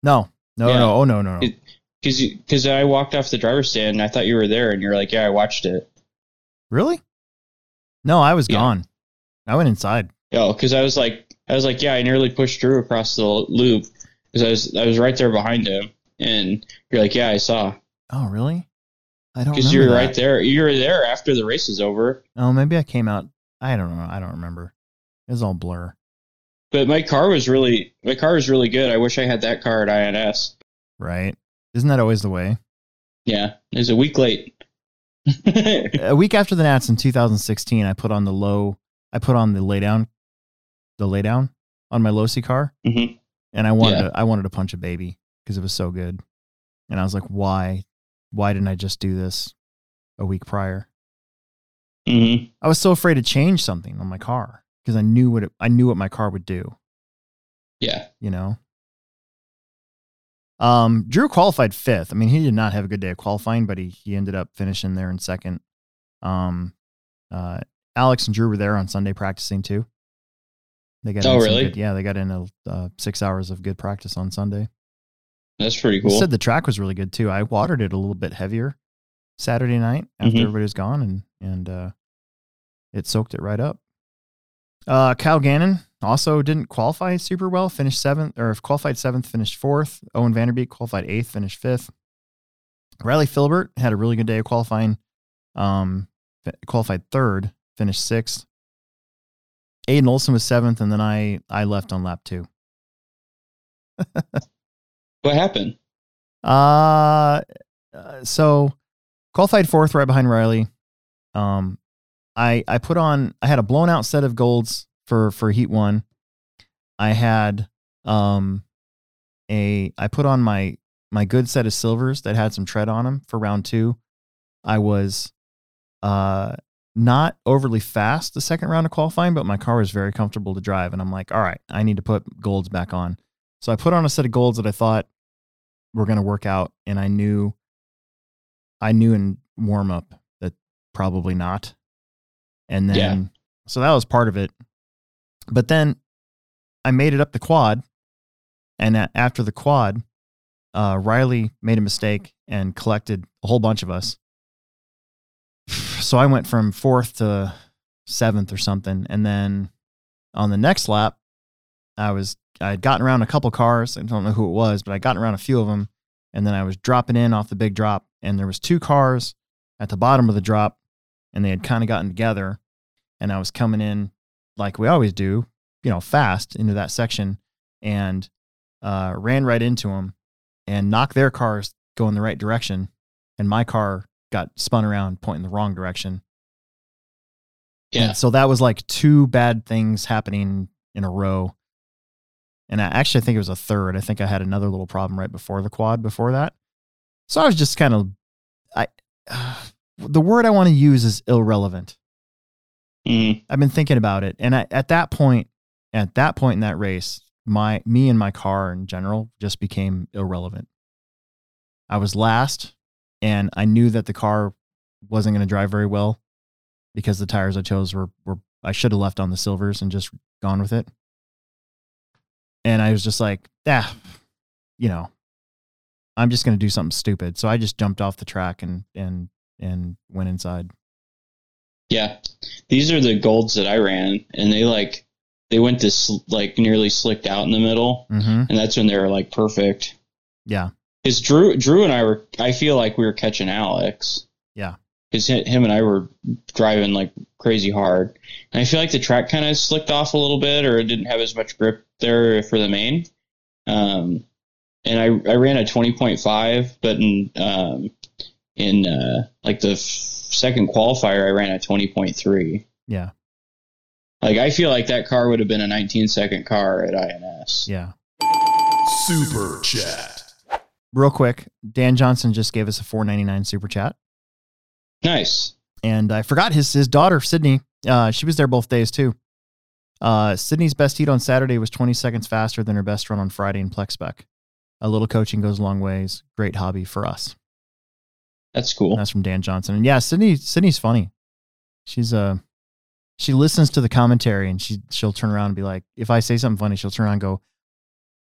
No, no, Yeah. no. Oh no, no, no. Because because I walked off the driver's stand and I thought you were there, and you're like, yeah, I watched it. really? No, I was Yeah. gone. I went inside. Oh, because I was like, I was like, yeah, I nearly pushed Drew across the loop because I was I was right there behind him, and you're like, yeah, I saw Oh, really? I don't. because you were remember right there. You were there after the race is over. Oh, maybe I came out. I don't know. I don't remember. It was all blur. But my car was really my car was really good. I wish I had that car at INS. Right? Isn't that always the way? Yeah, it was a week late. a week after the Nats in 2016, I put on the low. I put on the laydown, the laydown on my Losi car, Mhm. and I wanted Yeah. to, I wanted to punch a baby because it was so good, and I was like, why, why didn't I just do this a week prior? Hmm I was so afraid to change something on my car because I knew what it, I knew what my car would do. Yeah, You know. Um, Drew qualified fifth. I mean, he did not have a good day of qualifying, but he he ended up finishing there in second. Um, uh, Alex and Drew were there on Sunday practicing too. They got Oh, really? good- yeah, they got in a uh, six hours of good practice on Sunday. that's pretty He cool. said the track was really good too. I watered it a little bit heavier Saturday night after Mhm. everybody was gone, and and uh, it soaked it right up. Uh, Kyle Gannon also didn't qualify super well. Finished seventh, or qualified seventh, finished fourth. Owen Vanderbeek qualified eighth, finished fifth. Riley Filbert had a really good day of qualifying. Um, qualified third, finished sixth. Aiden Olson was seventh, and then I I left on lap two. What happened? Uh, uh, so qualified fourth right behind Riley. Um, I I put on I had a blown out set of golds for for heat one. I had um a I put on my my good set of silvers that had some tread on them for round two. I was uh not overly fast the second round of qualifying, but my car was very comfortable to drive, and I'm like, all right, I need to put golds back on. So I put on a set of golds that I thought were going to work out, and I knew, I knew in warm up that probably not. And then, Yeah. so that was part of it. But then I made it up the quad, and a- after the quad, uh, Riley made a mistake and collected a whole bunch of us. So I went from fourth to seventh or something, and then on the next lap, I was I had gotten around a couple cars. I don't know who it was, but I got around a few of them, and then I was dropping in off the big drop, and there was two cars at the bottom of the drop, and they had kind of gotten together, and I was coming in like we always do, you know, fast into that section, and uh, ran right into them, and knocked their cars going the right direction, and my car got spun around pointing the wrong direction. Yeah. And so that was like two bad things happening in a row. And I actually think it was a third. I think I had another little problem right before the quad before that. So I was just kind of I the word I want to use is irrelevant. Mm, I've been thinking about it and I, at that point at that point in that race, my me and my car in general just became irrelevant. I was last and I knew that the car wasn't going to drive very well because the tires I chose were were I should have left on the silvers and just gone with it. And I was just like, ah, you know, I'm just going to do something stupid. So I just jumped off the track and and and went inside. yeah. These are the golds that I ran, and they like they went to sl- like nearly slicked out in the middle, Mm-hmm. and that's when they were like perfect. Yeah. Because Drew, Drew and I were, I feel like we were catching Alex. Yeah. Because him and I were driving like crazy hard, and I feel like the track kind of slicked off a little bit, or it didn't have as much grip there for the main. Um, and I I ran a twenty point five, but in um in uh like the f- second qualifier, I ran a twenty point three. Yeah. Like I feel like that car would have been a 19 second car at INS. Yeah. Super Chat. Real quick, Dan Johnson just gave us a 4.99 super chat, Nice. and I forgot his his daughter Sydney. Uh, she was there both days too. Uh, Sydney's best heat on Saturday was 20 seconds faster than her best run on Friday in PlexSpec. A little coaching goes a long ways. Great hobby for us. That's cool. That's from Dan Johnson. And yeah, Sydney Sydney's funny. She's uh she listens to the commentary and she she'll turn around and be like, if I say something funny, she'll turn around and go,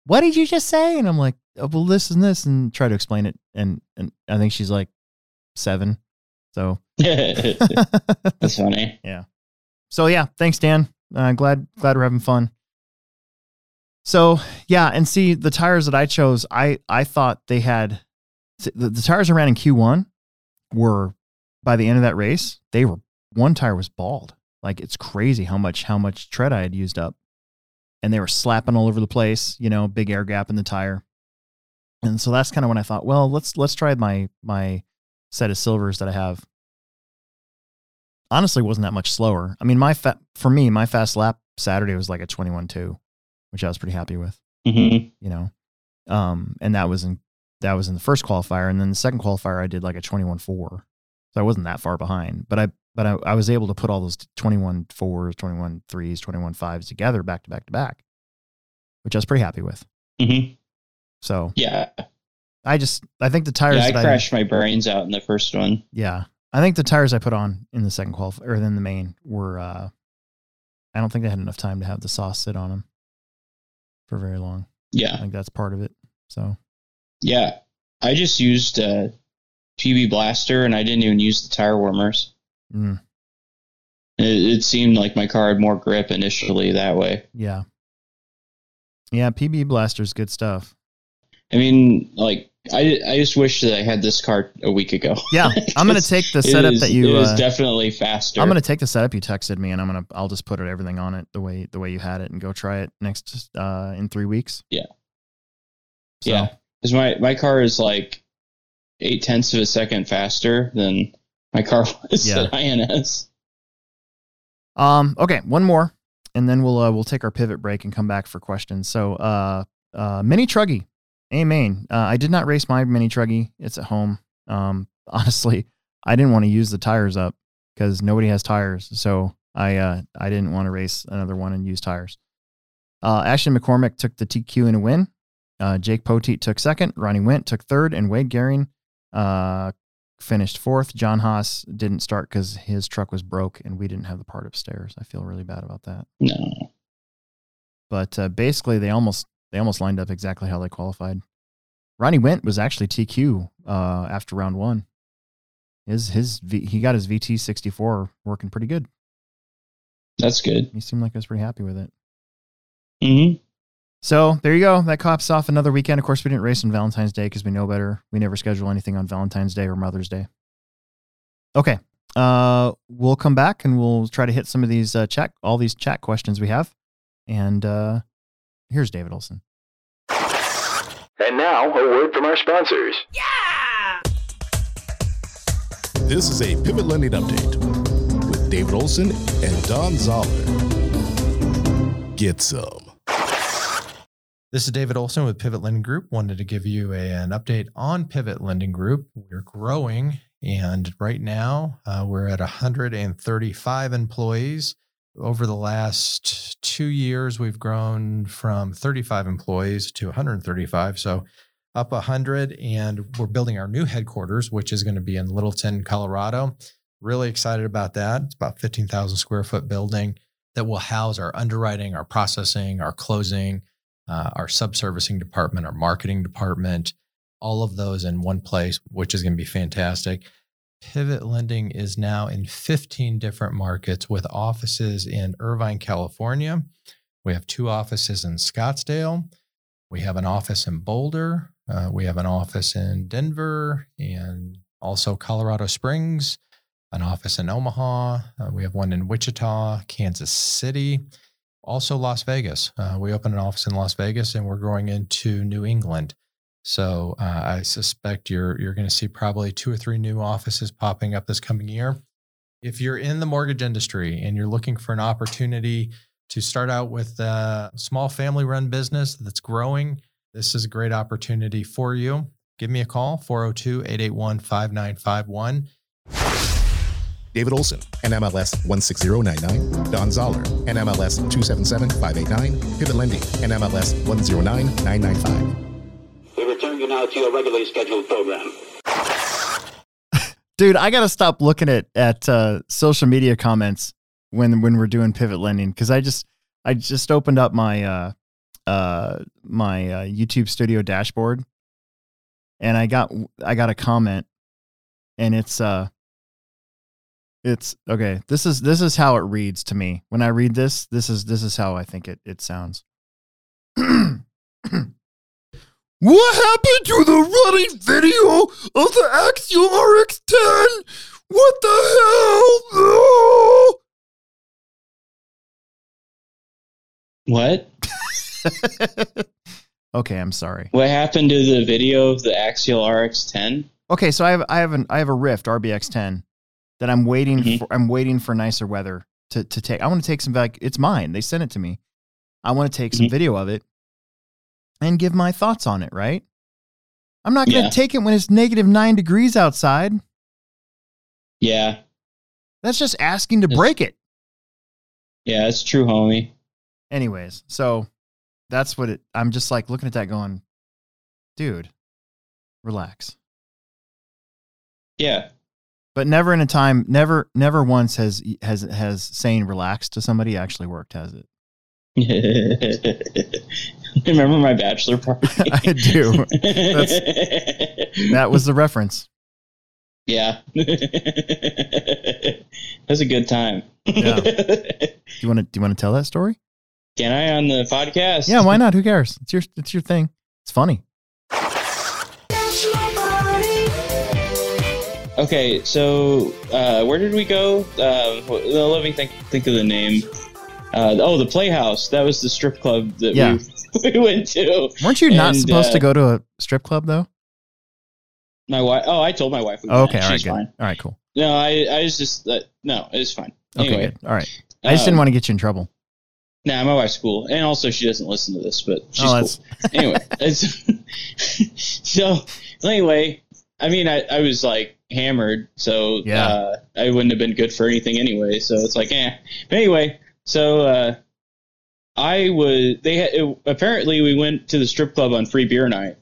What did you just say? And I'm like, oh, well, this and this, and try to explain it. And and I think she's like seven. So That's funny. Yeah. So yeah, thanks, Dan. Uh, glad glad we're having fun. So yeah, and see the tires that I chose, I I thought they had the, the tires I ran in Q1 were by the end of that race, they were one tire was bald. Like it's crazy how much how much tread I had used up. And they were slapping all over the place, you know, big air gap in the tire. And so that's kind of when I thought, well, let's let's try my my set of silvers that I have honestly wasn't that much slower. I mean, my fa- for me, my fast lap Saturday was like a 21-2, which I was pretty happy with, hmm you know. Um, and that was in that was in the first qualifier, and then the second qualifier I did like a 21-4. So I wasn't that far behind, but I but I, I was able to put all those 21 fours, 21 threes, 21 fives together back to back to back, which I was pretty happy with. hmm So Yeah. I just I think the tires Yeah, I crashed my brains out in the first one. Yeah. I think the tires I put on in the second qualif or in the main were uh I don't think they had enough time to have the sauce sit on them for very long. Yeah, I think that's part of it. So, Yeah. I just used uh, PB Blaster and I didn't even use the tire warmers. mm, It, it seemed like my car had more grip initially that way. Yeah. Yeah, PB Blaster's good stuff. I mean, like I, I just wish that I had this car a week ago. Yeah, I'm gonna take the setup is- that you. It is uh, definitely faster. I'm gonna take the setup you texted me, and I'm gonna I'll just put it, everything on it the way the way you had it, and go try it next uh in three weeks. Yeah. So, Yeah, because my my car is like eight tenths of a second faster than my car was Yeah. at INS. Um. Okay. One more, and then we'll uh, we'll take our pivot break and come back for questions. So, uh, uh, mini truggy, a main. Uh, I did not race my mini truggy. It's at home. Um. Honestly, I didn't want to use the tires up because nobody has tires. So I uh I didn't want to race another one and use tires. Uh, Ashton McCormick took the TQ in a win. Uh, Jake Poteet took second. Ronnie Went took third, and Wade Gehring uh, finished fourth. John Haas didn't start because his truck was broke and we didn't have the part upstairs. I feel really bad about that. No, But uh, basically, they almost they almost lined up exactly how they qualified. Ronnie Went was actually TQ uh, after round one. His his v, he got his VT sixty four working pretty good. that's good. He seemed like he was pretty happy with it. hmm So there you go. That cops off another weekend. Of course, we didn't race on Valentine's Day because we know better. We never schedule anything on Valentine's Day or Mother's Day. Okay. Uh, we'll come back and we'll try to hit some of these uh, chat, all these chat questions we have. And uh, here's David Olson. And now, a word from our sponsors. Yeah! This is a Pivot Lending Update with David Olson and Don Zoller. Get some. This is David Olson with Pivot Lending Group. Wanted to give you a, an update on Pivot Lending Group. We're growing, and right now uh, we're at 135 employees. Over the last two years, we've grown from 35 employees to 135. So up 100, and we're building our new headquarters, which is going to be in Littleton, Colorado. Really excited about that. It's about 15,000 square foot building that will house our underwriting, our processing, our closing, uh, our subservicing department, our marketing department, all of those in one place, which is going to be fantastic. Pivot Lending is now in 15 different markets with offices in Irvine, California. We have two offices in Scottsdale. We have an office in Boulder. Uh, we have an office in Denver and also Colorado Springs, an office in Omaha. Uh, we have one in Wichita, Kansas City also Las Vegas. Uh, we opened an office in Las Vegas, and we're growing into New England. So uh, I suspect you're you're going to see probably two or three new offices popping up this coming year. If you're in the mortgage industry and you're looking for an opportunity to start out with a small family-run business that's growing, this is a great opportunity for you. Give me a call 402-881-5951. David Olson, NMLS 16099. Don Zoller, NMLS 277589. Pivot Lending, NMLS 109995. You now to your regularly scheduled program. Dude, I gotta stop looking at at uh, social media comments when when we're doing pivot lending because I just I just opened up my uh uh my uh, YouTube Studio dashboard and I got I got a comment and it's uh it's okay this is this is how it reads to me when I read this this is this is how I think it it sounds. What happened to the running video of the Axial RX 10? What the hell? What? okay, I'm sorry. What happened to the video of the Axial RX 10? Okay, so I have I have an I have a Ryft RBX 10 that I'm waiting Mhm. for. I'm waiting for nicer weather to to take. I want to take some back. It's mine. They sent it to me. I want to take some Mhm. video of it and give my thoughts on it. Right. I'm not going to Yeah. take it when it's negative nine degrees outside. Yeah. That's just asking to break it. Yeah, it's true, homie. anyways so that's what it i'm just like looking at that going dude relax Yeah. but never in a time never never once has has has saying relax to somebody actually worked has it Remember my bachelor party? I do. that was the reference Yeah. that was a good time. Yeah. Do you want to do you want to tell that story? Can I on the podcast? Yeah, why not? Who cares? It's your it's your thing. It's funny. Okay, so uh, where did we go? Uh, well, let me think think of the name. Uh, oh, the Playhouse. That was the strip club that Yeah. we, we went to. Weren't you not And, supposed uh, to go to a strip club though? My wife. Oh, I told my wife. We Oh, okay, all right, good. fine. All right, cool. No, I I was just uh, no, it's fine. Okay, Anyway, good. All right. I just didn't um, want to get you in trouble. Nah, my wife's cool, and also she doesn't listen to this, but she's oh, cool. anyway, so anyway, I mean, I, I was like hammered, so Yeah. uh, I wouldn't have been good for anything anyway. So it's like, eh. But anyway, so uh, I was. They had it, apparently we went to the strip club on free beer night,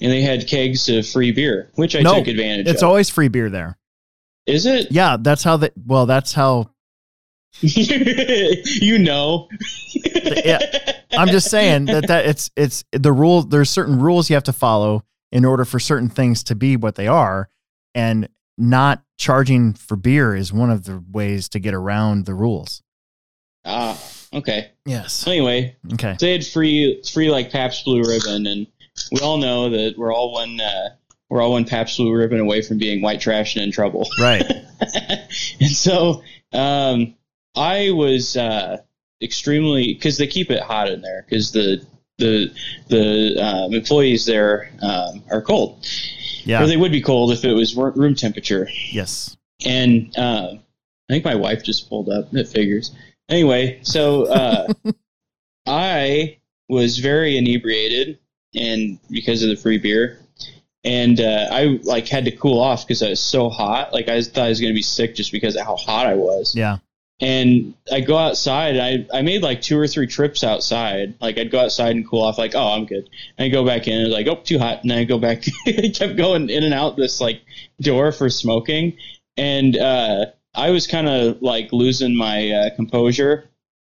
and they had kegs of free beer, which I No, took advantage of. it's of. always free beer there. Is it? Yeah, that's how that. Well, that's how. you know. Yeah. I'm just saying that that it's it's the rule. There's certain rules you have to follow in order for certain things to be what they are, and not charging for beer is one of the ways to get around the rules. Ah, okay. Yes. Anyway, Okay. they had free free like Pabst Blue Ribbon, and we all know that we're all one uh, we're all one Pabst Blue Ribbon away from being white trash and in trouble. Right. and so um, I was uh, extremely because they keep it hot in there because the the the um, employees there um, are cold, or Yeah. they would be cold if it was room temperature. Yes. And um, I think my wife just pulled up. It figures. Anyway, so uh, I was very inebriated, and because of the free beer, and uh, I like had to cool off because I was so hot. Like I thought I was going to be sick just because of how hot I was. Yeah. And I go outside. I I made like two or three trips outside. Like I'd go outside and cool off. Like oh I'm good. And I go back in. And like oh too hot. And then I go back. I kept going in and out this like door for smoking. And uh, I was kind of like losing my uh, composure.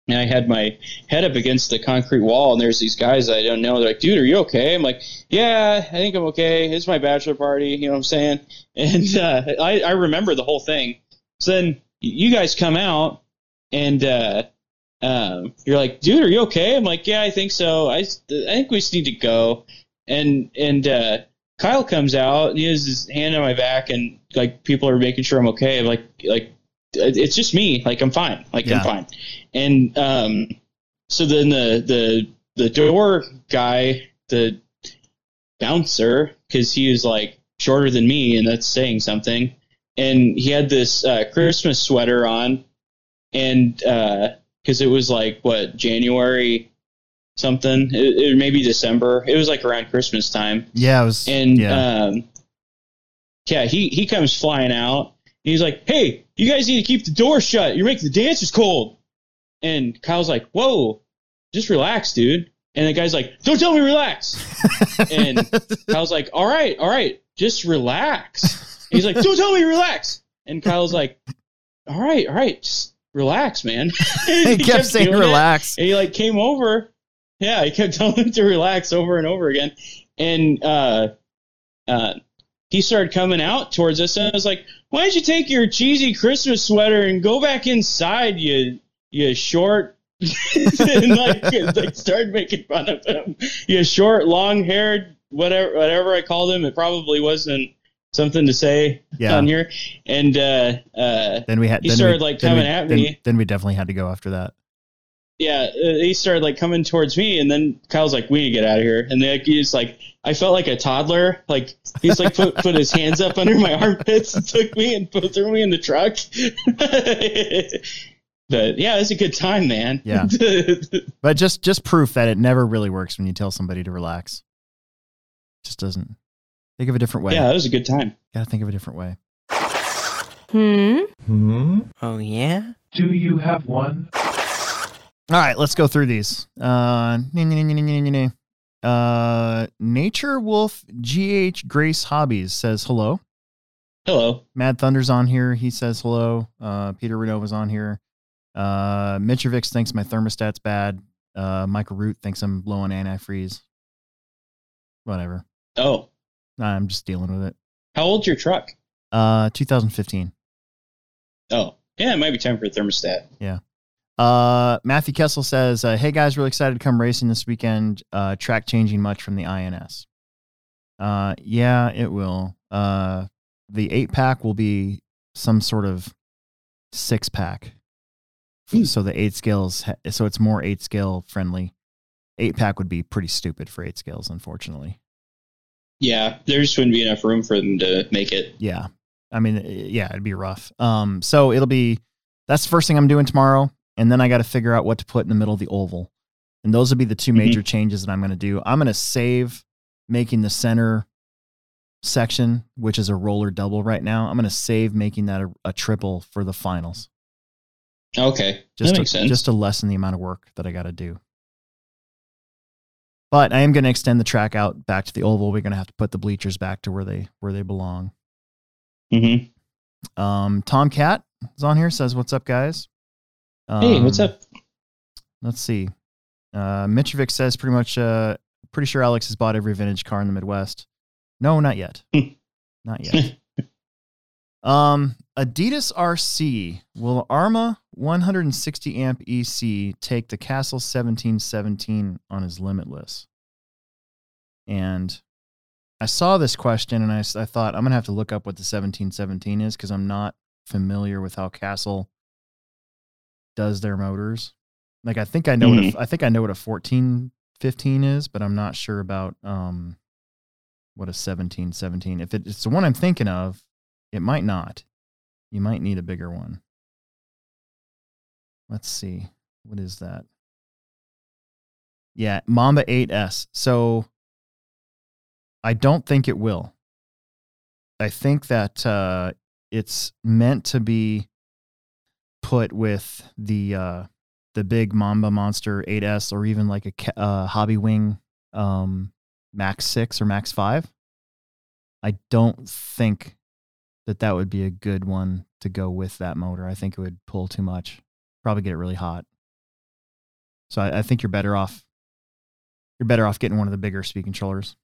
And I had my head up against the concrete wall, and there's these guys I don't know. They're like, "Dude, are you okay?" I'm like, "Yeah, I think I'm okay. It's my bachelor party." You know what I'm saying? And uh, I, I remember the whole thing. So then you guys come out, and uh, um, you're like, "Dude, are you okay?" I'm like, "Yeah, I think so. I, I think we just need to go." And and uh, Kyle comes out, and he has his hand on my back, and like people are making sure I'm okay. Like like it's just me. Like I'm fine. Like Yeah. I'm fine. And um, so then the the the door guy, the bouncer, because he was like shorter than me, and that's saying something. And he had this uh, Christmas sweater on, and because it was like what January something, it, it maybe December. It was like around Christmas time Yeah. It was. and yeah. um, yeah, he he comes flying out. He's like, "Hey, you guys need to keep the door shut. You're making the dancers cold." And Kyle's like, "Whoa, just relax, dude." And the guy's like, "Don't tell me relax." and Kyle's like, "All right, all right, just relax." He's like, "Don't tell me relax." And Kyle's like, "All right, all right, just relax, man." he kept saying doing it. relax. And he like came over. Yeah, I kept telling him to relax over and over again. And uh, uh, he started coming out towards us, and I was like, "Why don't you take your cheesy Christmas sweater and go back inside, you you short?" and like, like started making fun of him. You short, long haired, whatever whatever I called him. It probably wasn't something to say Yeah. on here. And uh, uh, Then we had. he started, we, like, then we- coming at then- me. Then we definitely had to go after that. Yeah, uh, he started like coming towards me, and then Kyle's like, "We need to get out of here." And then he's like, I felt like a toddler. Like he's like put put his hands up under my armpits and took me and put, threw me in the truck. but yeah, it was a good time, man. Yeah. But just just proof that it never really works when you tell somebody to relax. just doesn't. Think of a different way. yeah, it was a good time. Gotta think of a different way. Hmm? Hmm? Oh, yeah? Do you have one? All right, let's go through these. Uh, uh, Nature Wolf GH Grace Hobbies says hello. Hello. Mad Thunder's on here. He says hello. Uh, Peter Renova's on here. Uh, Mitrovix thinks my thermostat's bad. Uh, Michael Root thinks I'm low on antifreeze. Whatever. Oh, I'm just dealing with it. how old's your truck? Uh, 2015. Oh, yeah, it might be time for a thermostat. Uh, Matthew Kessel says, uh, "Hey guys, really excited to come racing this weekend. Uh, track changing much from the INS? Uh, yeah, it will. Uh, the eight pack will be some sort of six pack. Hmm. So the eight scales, so it's more eight scale friendly. Eight pack would be pretty stupid for eight scales, unfortunately. Yeah, there just wouldn't be enough room for them to make it. Yeah, I mean, yeah, it'd be rough. Um, so it'll be that's the first thing I'm doing tomorrow, and then I got to figure out what to put in the middle of the oval, and those will be the 2 Mhm. major changes that I'm going to do. I'm going to save making the center section, which is a roller double right now. I'm going to save making that a, a triple for the finals, Okay, just that to, makes sense. just to lessen the amount of work that I got to do. But I am going to extend the track out back to the oval. We're going to have to put the bleachers back to where they where they belong. hmm Um, Tom Cat is on here. Says, "What's up, guys?" Hey, what's Um, up? Let's see. Uh, Mitrovic says pretty much. Uh, pretty sure Alex has bought every vintage car in the Midwest. No, not yet. not yet. Um, Adidas RC will Arma 160 amp EC take the Castle 1717 on his Limitless? And I saw this question and I, I thought I'm gonna have to look up what the 1717 is because I'm not familiar with how Castle does their motors. Like I think I know what a, I think I know what a 1415 is, but I'm not sure about um what a 1717. If it, it's the one I'm thinking of, it might not. You might need a bigger one. Let's see. What is that? Yeah, Mamba 8S. So I don't think it will. I think that uh, it's meant to be put with the uh, the big Mamba Monster 8S or even like a uh, Hobby Wing um, Max 6 or Max 5. I don't think that that would be a good one to go with that motor. I think it would pull too much, probably get it really hot. So I, I think you're better off. You're better off getting one of the bigger speed controllers.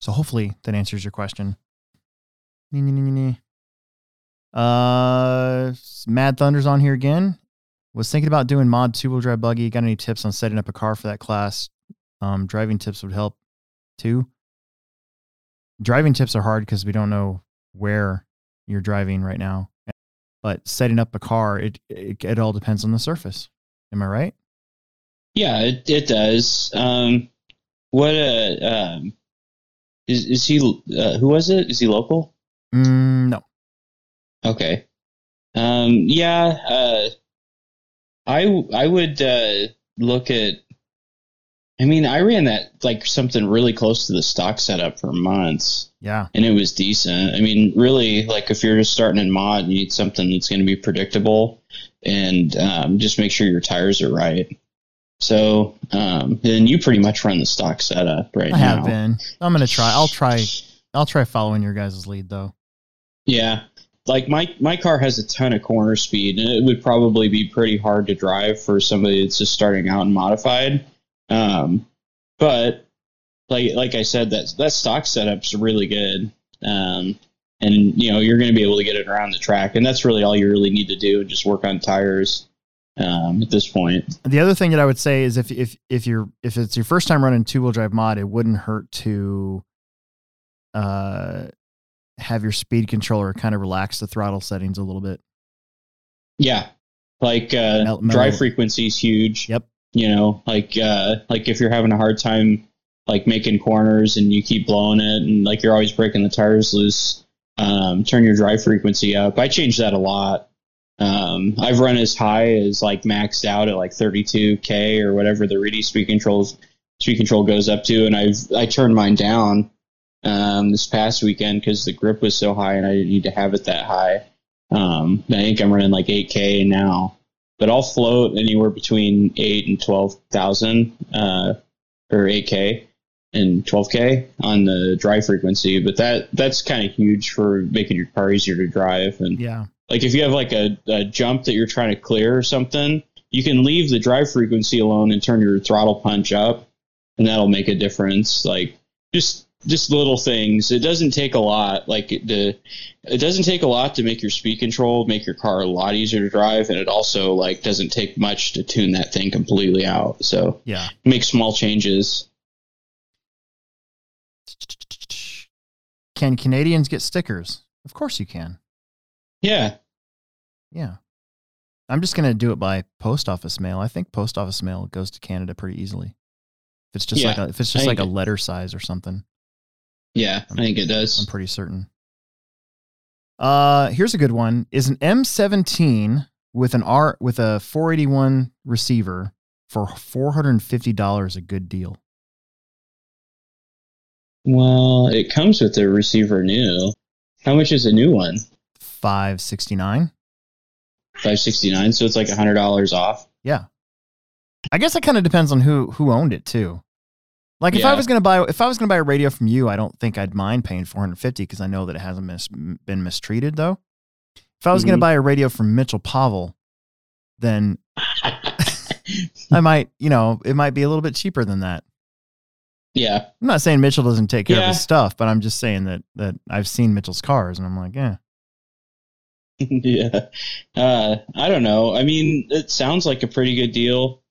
So hopefully that answers your question. Nee, nee, nee. Uh, Mad Thunder's on here again. Was thinking about doing mod two wheel drive buggy. Got any tips on setting up a car for that class? Um, driving tips would help too. Driving tips are hard because we don't know where you're driving right now. But setting up a car, it, it it all depends on the surface. Am I right? Yeah, it it does. Um, what uh, um, is is he? Uh, who was it? Is he local? Mm, no. Okay. Um, yeah. Uh, I I would uh, look at. I mean, I ran that like something really close to the stock setup for months, Yeah. and it was decent. I mean, really, like if you're just starting in mod, you need something that's going to be predictable, and um, just make sure your tires are right. So, um, then you pretty much run the stock setup right I now. have been. I'm gonna try. I'll try. I'll try following your guys' lead though. Yeah. Like my my car has a ton of corner speed and it would probably be pretty hard to drive for somebody that's just starting out and modified. Um, but like like I said, that that stock setup's really good. Um, and you know you're going to be able to get it around the track, and that's really all you really need to do, and just work on tires um, at this point. The other thing that I would say is if if if you're if it's your first time running two wheel drive mod, it wouldn't hurt to uh have your speed controller kind of relax the throttle settings a little bit. Yeah, like uh, Mel- drive frequency is huge. Yep. you know like uh like if you're having a hard time like making corners and you keep blowing it and like you're always breaking the tires loose um turn your drive frequency up i change that a lot um i've run as high as like maxed out at like 32k or whatever the reedy speed controls speed control goes up to and i've i turned mine down um this past weekend because the grip was so high and i didn't need to have it that high um i think i'm running like 8k now but I'll float anywhere between eight and twelve thousand, uh, or eight k and twelve k on the drive frequency. But that that's kind of huge for making your car easier to drive. And Yeah. like if you have like a, a jump that you're trying to clear or something, you can leave the drive frequency alone and turn your throttle punch up, and that'll make a difference. Like just just little things. It doesn't take a lot. Like the, it doesn't take a lot to make your speed control make your car a lot easier to drive, and it also like doesn't take much to tune that thing completely out. So Yeah. make small changes. Can Canadians get stickers? Of course you can. Yeah, Yeah. I'm just going to do it by post office mail. I think post office mail goes to Canada pretty easily. If it's just Yeah, like a, if it's I just like a letter size or something, yeah, I think it does. I'm pretty certain. Uh, here's a good one. Is an M17 with an R with a 481 receiver for $450 a good deal? Well, it comes with the receiver new. How much is a new one? 569. Five sixty nine. So it's like a hundred dollars off. Yeah. I guess it kind of depends on who who owned it too. Like if I was gonna buy if I was gonna buy a radio from you, I don't think I'd mind paying 450 because I know that it hasn't mis- been mistreated though. If I was gonna Mhm. buy a radio from Mitchell Pavel, then I might, you know, it might be a little bit cheaper than that. yeah. I'm not saying Mitchell doesn't take care of his stuff, but I'm just saying that that I've seen Mitchell's cars and I'm like, yeah, yeah. Uh, I don't know. I mean, it sounds like a pretty good deal.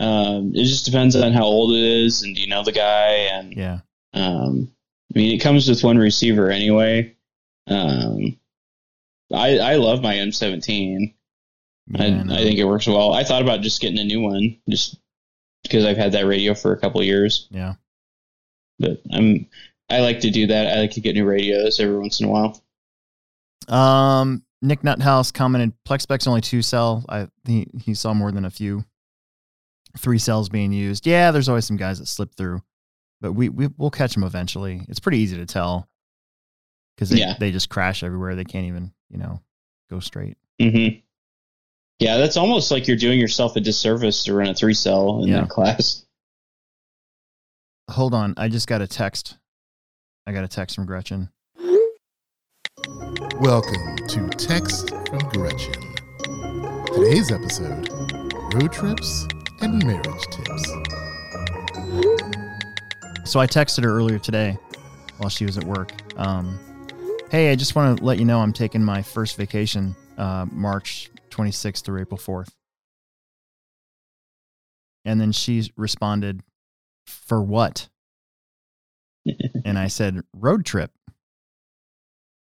Um, it just depends on how old it is and do you know the guy and yeah. um, I mean it comes with one receiver anyway. Um, I I love my M17. yeah I. I think it works well. I thought about just getting a new one just because I've had that radio for a couple years. yeah. But I'm I like to do that. I like to get new radios every once in a while. Um, Nick Nuthouse commented, Plexspec's only two cell. I he he saw more than a few, three cells being used. Yeah, there's always some guys that slip through, but we we we'll catch them eventually. It's pretty easy to tell because they Yeah. they just crash everywhere. They can't even you know go straight. hmm Yeah, that's almost like you're doing yourself a disservice to run a three cell in Yeah. that class. Hold on, I just got a text. I got a text from Gretchen. Welcome to Text from Gretchen. Today's episode Road Trips and Marriage Tips. So I texted her earlier today while she was at work. Um, hey, I just want to let you know I'm taking my first vacation uh, March 26th through April 4th. And then she responded, For what? and I said, Road trip.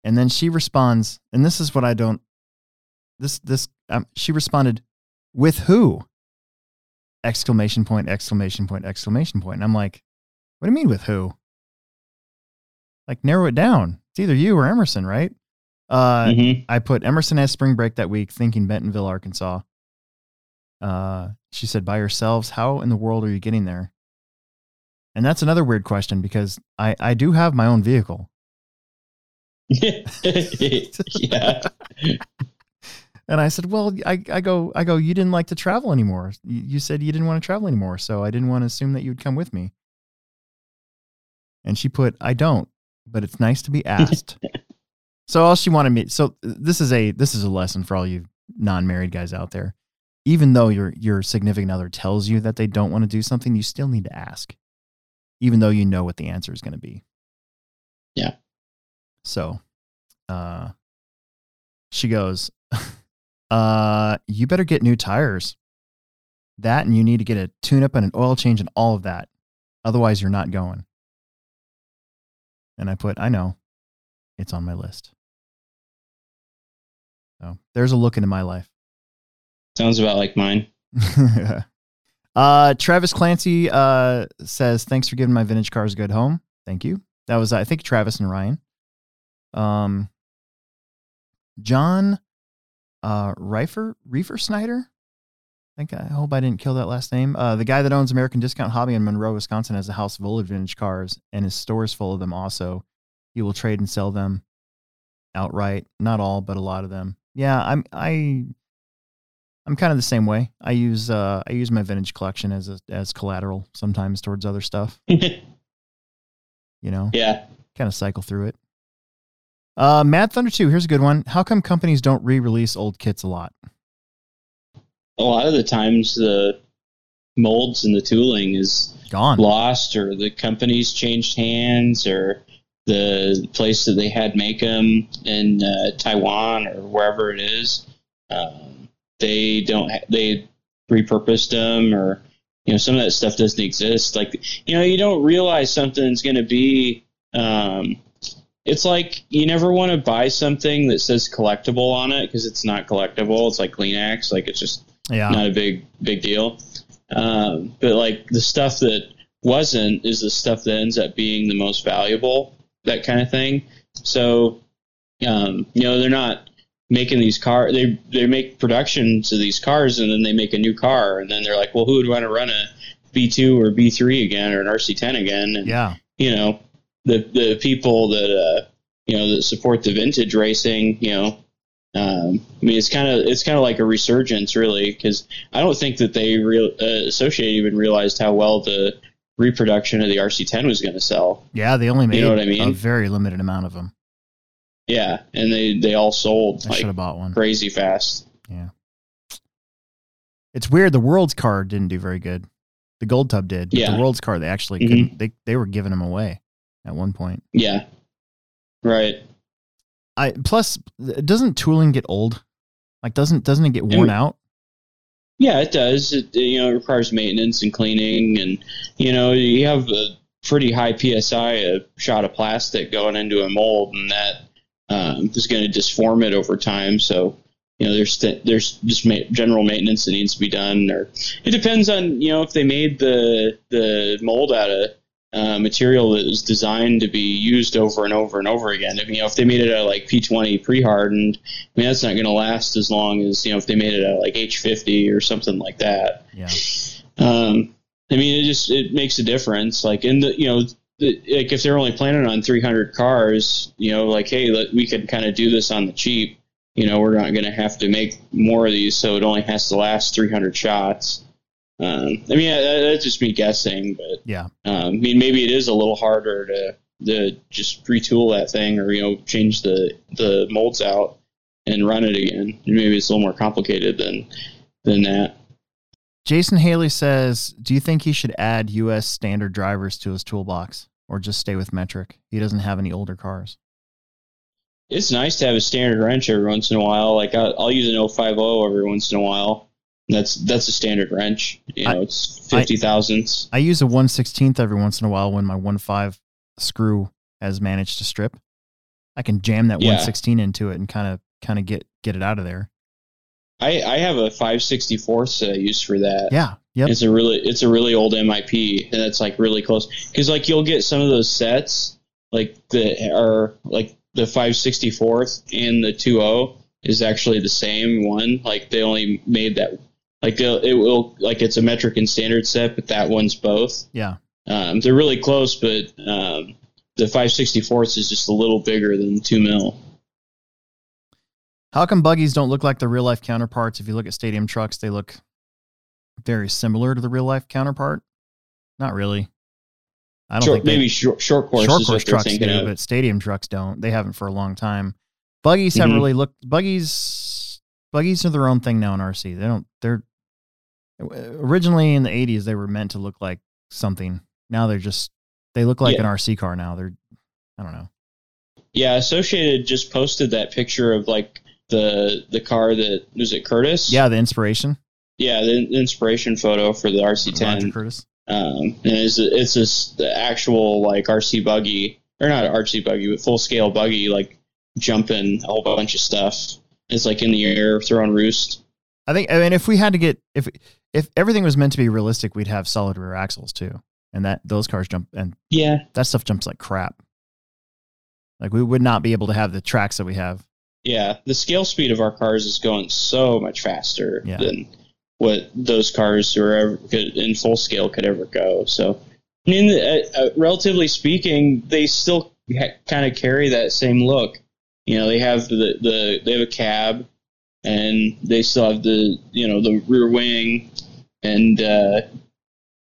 And then she responds, and this is what I don't, this, this, um, she responded, With who? Exclamation point, exclamation point, exclamation point. And I'm like, what do you mean with who? Like narrow it down. It's either you or Emerson, right? Uh, Mhm. I put Emerson has spring break that week, thinking Bentonville, Arkansas. Uh, she said, by yourselves. How in the world are you getting there? And that's another weird question because I, I do have my own vehicle. yeah. And I said, well, I, I go, I go, you didn't like to travel anymore. You, you said you didn't want to travel anymore. So I didn't want to assume that you would come with me. And she put, I don't, but it's nice to be asked. so all she wanted me, so this is a, this is a lesson for all you non-married guys out there. Even though your, your significant other tells you that they don't want to do something, you still need to ask, even though you know what the answer is going to be. Yeah. So, uh, she goes, uh, you better get new tires. That and you need to get a tune up and an oil change and all of that. Otherwise, you're not going. And I put, I know, it's on my list. So there's a look into my life. Sounds about like mine. uh, Travis Clancy uh, says, Thanks for giving my vintage cars a good home. Thank you. That was, I think, Travis and Ryan. Um, John uh, Reifer, Reefer Snyder. I think I hope I didn't kill that last name. Uh, the guy that owns American Discount Hobby in Monroe, Wisconsin, has a house full of vintage cars, and his store is full of them. Also, he will trade and sell them outright. Not all, but a lot of them. Yeah, I'm I I'm kind of the same way. I use uh I use my vintage collection as a as collateral sometimes towards other stuff. You know, yeah. kind of cycle through it. Uh, Mad Thunder 2, here's a good one. How come companies don't re release old kits a lot? A lot of the times the molds and the tooling is Gone. lost, or the companies changed hands, or the place that they had make them in uh, Taiwan or wherever it is, um, they don't ha- they repurposed them, or you know some of that stuff doesn't exist. Like you know you don't realize something's going to be. Um, it's like you never want to buy something that says collectible on it because it's not collectible. It's like Kleenex, like it's just Yeah. not a big big deal. Um, but like the stuff that wasn't is the stuff that ends up being the most valuable, that kind of thing. So, um, you know, they're not making these cars. They they make productions of these cars, and then they make a new car, and then they're like, well, who would want to run a B two or B three again or an RC ten again? And Yeah. you know, the the people that uh, you know that support the vintage racing, you know, um, I mean, it's kind of it's kind of like a resurgence, really, because I don't think that they real uh, Associated even realized how well the reproduction of the RC10 was going to sell. Yeah. They only made You know what I mean? a very limited amount of them. Yeah, and they they all sold I should like have bought one. crazy fast. Yeah, it's weird. The world's car didn't do very good. The gold tub did. but Yeah. The world's car, they actually Mhm. couldn't, they, they were giving them away at one point. Yeah, right. I plus doesn't tooling get old? Like doesn't doesn't it get worn It- out? Yeah, it does. It you know it requires maintenance and cleaning, and you know you have a pretty high psi a shot of plastic going into a mold, and that um, is going to disform it over time. So you know there's th- there's just ma- general maintenance that needs to be done, or it depends on you know if they made the the mold out of uh, material that was designed to be used over and over and over again. If, you know, if they made it out of like P20 pre-hardened, I mean that's not going to last as long as you know if they made it out of like H50 or something like that. Yeah. Um, I mean, it just it makes a difference. Like in the you know. The, like if they're only planning on 300 cars, you know, like hey, let, we could kind of do this on the cheap. You know, we're not going to have to make more of these, so it only has to last 300 shots. Um, I mean, that, that's just me guessing, but Yeah. um, I mean, maybe it is a little harder to to just retool that thing, or you know, change the the molds out and run it again. Maybe it's a little more complicated than than that. Jason Haley says, "Do you think he should add U.S. standard drivers to his toolbox, or just stay with metric? He doesn't have any older cars." It's nice to have a standard wrench every once in a while. Like I'll, I'll use an 050 every once in a while. That's that's a standard wrench. You know, I- it's fifty thousandths. I use a one sixteenth every once in a while when my one five screw has managed to strip. I can jam that Yeah. one sixteen into it and kind of kind of get get it out of there. I, I have a 564th that I use for that. Yeah. Yep. It's a really it's a really old MIP and it's like really close because like you'll get some of those sets like that are like the 564th and the 20 is actually the same one like they only made that like it will like it's a metric and standard set but that one's both Yeah. um, they're really close but um, the 564th is just a little bigger than 2 mil How come buggies don't look like the real life counterparts? If you look at stadium trucks, they look very similar to the real life counterpart. Not really. I don't short, think they- maybe short, short course short course trucks do, of. but stadium trucks don't. They haven't for a long time. Buggies haven't Mhm. really looked. Buggies, buggies are their own thing now in RC. They don't. They're originally in the '80s they were meant to look like something. Now they're just they look like Yeah. an RC car now. They're I don't know. Yeah, Associated just posted that picture of like the the car that was it Curtis? Yeah, the inspiration. yeah, the inspiration photo for the Roger RC10. Curtis. Um, and it's it's this the actual like RC buggy or not RC buggy, but full scale buggy like jumping a whole bunch of stuff. It's like in the air throwing roost. I think. I mean, if we had to get if if everything was meant to be realistic, we'd have solid rear axles too, and that those cars jump and Yeah, that stuff jumps like crap. Like we would not be able to have the tracks that we have. yeah. The scale speed of our cars is going so much faster Yeah. than what those cars were ever could, in full scale could ever go. So, I mean, uh, uh, relatively speaking, they still ha- kind of carry that same look. You know, they have the, the they have a cab, and they still have the you know the rear wing, and uh,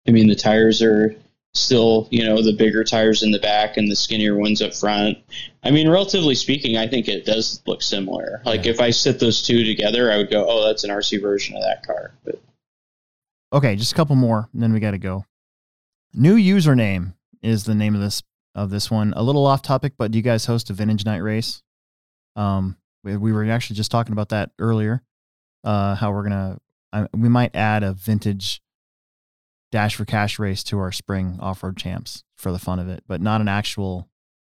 I mean the tires are still you know the bigger tires in the back and the skinnier ones up front. I mean, relatively speaking, I think it does look similar. Like if I sit those two together, I would go, oh, that's an RC version of that car. But okay, just a couple more, and then we got to go. New username is the name of this of this one. A little off topic, but do you guys host a vintage night race? Um, we, we were actually just talking about that earlier. Uh, how we're gonna, I, we might add a vintage dash for cash race to our spring off road champs for the fun of it, but not an actual.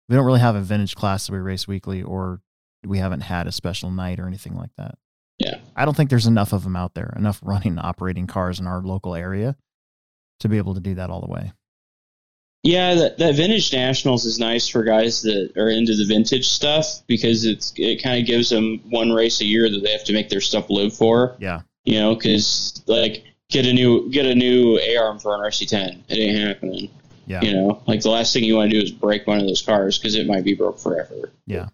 We don't really have a vintage class that we race weekly, or we haven't had a special night or anything like that. Yeah. I don't think there's enough of them out there, enough running, operating cars in our local area to be able to do that all the way. Yeah, that, that vintage nationals is nice for guys that are into the vintage stuff because it's it kind of gives them one race a year that they have to make their stuff live for. Yeah. You know, because like get a new get a new arm for an RC10, it ain't happening. Yeah. You know, like the last thing you want to do is break one of those cars because it might be broke forever. Yeah.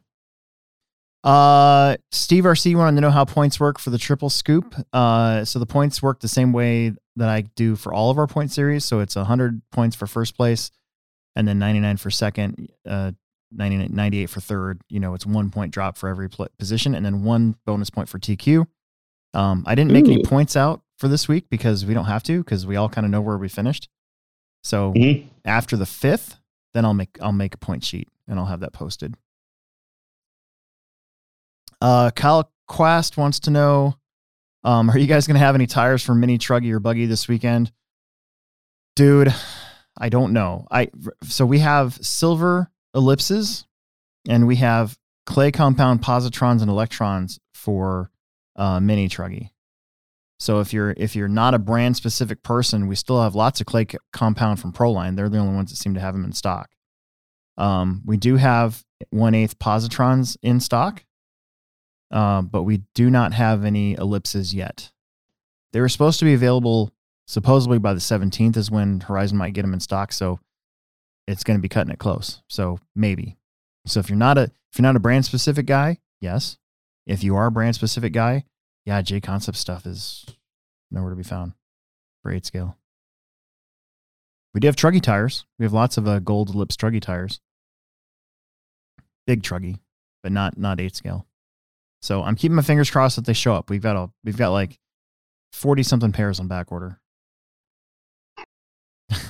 Uh, Steve RC wanted to know how points work for the triple scoop. Uh, so the points work the same way that I do for all of our point series. So it's a 100 points for first place, and then 99 for second, uh, 99, 98 for third. You know, it's one point drop for every pl- position, and then one bonus point for TQ. Um, I didn't make any points out for this week because we don't have to because we all kind of know where we finished. So Mhm. after the fifth, then I'll make I'll make a point sheet and I'll have that posted. Uh, Kyle Quast wants to know, um, are you guys gonna have any tires for mini truggy or buggy this weekend? Dude, I don't know. I so we have silver ellipses and we have clay compound positrons and electrons for uh, mini truggy. So if you're if you're not a brand specific person, we still have lots of clay c- compound from Proline. They're the only ones that seem to have them in stock. Um, we do have one eighth positrons in stock, uh, but we do not have any ellipses yet. They were supposed to be available supposedly by the 17th is when Horizon might get them in stock. So it's going to be cutting it close. So maybe. So if you're not a if you're not a brand specific guy, yes. If you are a brand specific guy, yeah, J Concept stuff is nowhere to be found for eight scale. We do have truggy tires. We have lots of uh, gold lips truggy tires. Big truggy, but not not eight scale. So I'm keeping my fingers crossed that they show up. We've got a we've got like forty something pairs on back order.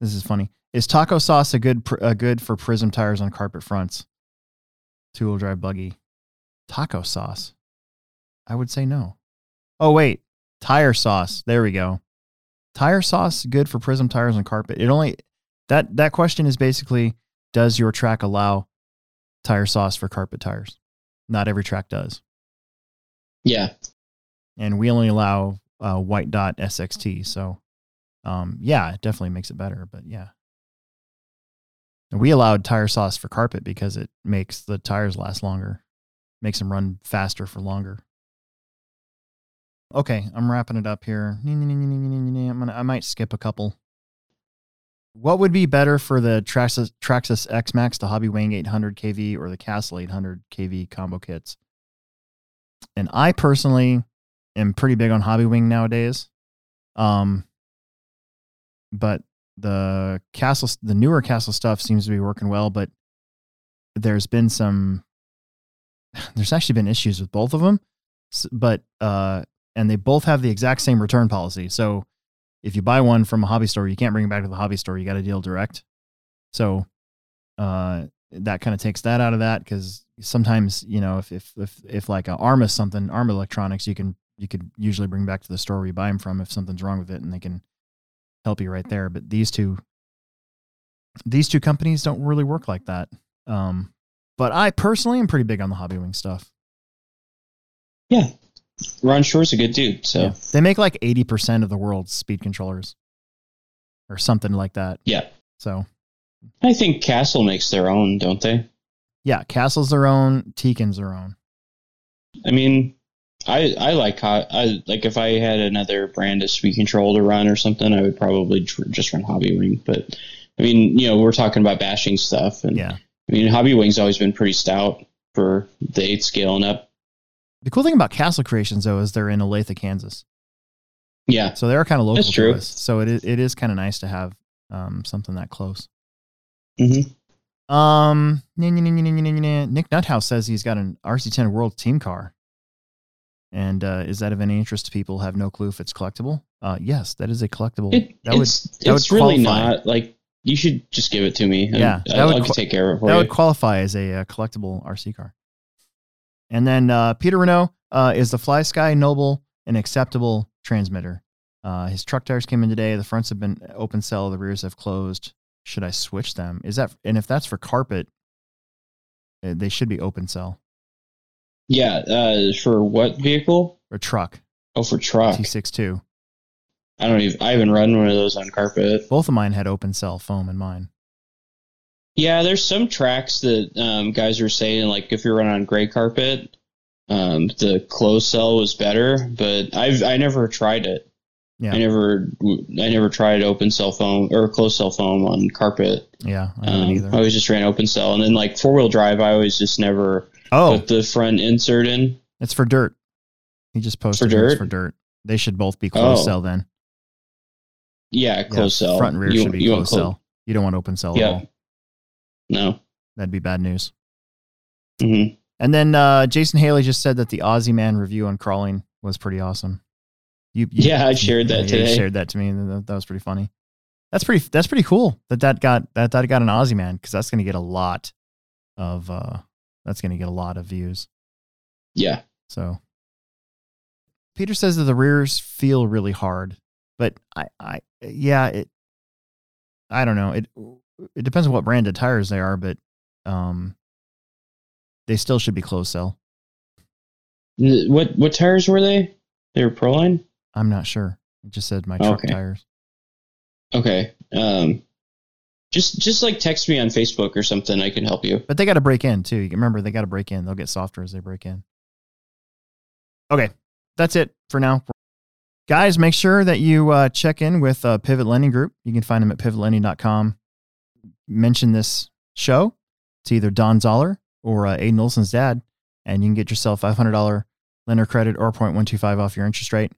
this is funny. Is taco sauce a good pr- a good for prism tires on carpet fronts? Two wheel drive buggy. Taco sauce. I would say no. Oh wait, tire sauce. There we go. Tire sauce good for prism tires on carpet. It only that that question is basically does your track allow tire sauce for carpet tires? Not every track does. Yeah. And we only allow uh, white dot SXT. So um, yeah, it definitely makes it better, but yeah. And we allowed tire sauce for carpet because it makes the tires last longer, makes them run faster for longer. Okay, I'm wrapping it up here. I'm gonna, I might skip a couple. What would be better for the Traxxas, Traxxas X-Maxx, the Hobby Wing 800 kV, or the Castle 800 kV combo kits? And I personally am pretty big on Hobby Wing nowadays. Um, but the castle, the newer castle stuff seems to be working well. But there's been some, there's actually been issues with both of them. But uh, and they both have the exact same return policy. So if you buy one from a hobby store, you can't bring it back to the hobby store. You got to deal direct. So uh, that kind of takes that out of that because sometimes you know if if if, if like a Arma something Arma Electronics, you can you could usually bring back to the store where you buy them from if something's wrong with it, and they can help you right there. But these two these two companies don't really work like that. Um, but I personally am pretty big on the hobby wing stuff. Yeah. Ron Shore's a good dude. So Yeah. They make like 80% of the world's speed controllers or something like that. yeah. So, I think Castle makes their own, don't they? yeah, Castle's their own, Tekin's their own. I mean, I I like I like if I had another brand of speed control to run or something, I would probably tr- just run Hobby Wing. But I mean, you know, we're talking about bashing stuff, and Yeah. I mean, Hobby Wing's always been pretty stout for the eight scale and up. The cool thing about Castle Creations, though, is they're in Olathe, Kansas. Yeah, So they're kind of local That's true. to us. So it is, it is kind of nice to have um, something that close. hmm Um. Nick Nuthouse says he's got an RC10 World Team car. And uh, is that of any interest to people who have no clue if it's collectible? Uh, yes, that is a collectible. It, that would it's that it's would really qualify. not like you should just give it to me. Yeah, that I'll, would take care of it for that you. would qualify as a, uh collectible RC car. And then uh, Peter Renault uh, is the Fly Sky Noble and acceptable transmitter. Uh, his truck tires came in today. The fronts have been open cell. The rears have closed. Should I switch them? Is that and if that's for carpet, uh, they should be open cell yeah, uh, for what vehicle? or truck Oh, for truck. T62. I don't even. I haven't run one of those on carpet. Both of mine had open cell foam in mine. Yeah, there's some tracks that um, guys are saying like if you're running on gray carpet, um, the closed cell was better, but I've I never tried it. Yeah. I never I never tried open cell foam or closed cell foam on carpet. Yeah, I Um, either. I always just ran open cell, and then like four wheel drive, I always just never Oh, put the front insert in. it's for dirt. He just posted For dirt? for dirt. They should both be closed Oh. cell then. Yeah, Yeah, closed cell. Front and rear You- should be closed clo- cell. You don't want open cell at all. No. That'd be bad news. Mm-hmm. And then uh, Jason Haley just said that the Aussie Man review on crawling was pretty awesome. You, you- Yeah, I shared that yeah, you today. shared that to me, and that, that was pretty funny. That's pretty. That's pretty cool that that got that that got an Aussie Man because that's going to get a lot of uh that's going to get a lot of views. Yeah. So Peter says that the rears feel really hard, but I, I, yeah, it, I don't know. It, it depends on what brand of tires they are, but, um, they still should be closed cell. What what tires were they? They were Proline. I'm not sure. It just said my truck Okay. tires. Okay. Um, just just like text me on Facebook or something. I can help you. But they got to break in too. Remember they got to break in. They'll get softer as they break in. Okay, that's it for now. Guys, make sure that you uh, check in with uh, Pivot Lending Group. You can find them at pivotlending.com. Mention this show to either Don Zoller or uh, Aiden Olson's dad, and you can get yourself $500 lender credit or 0.125 off your interest rate.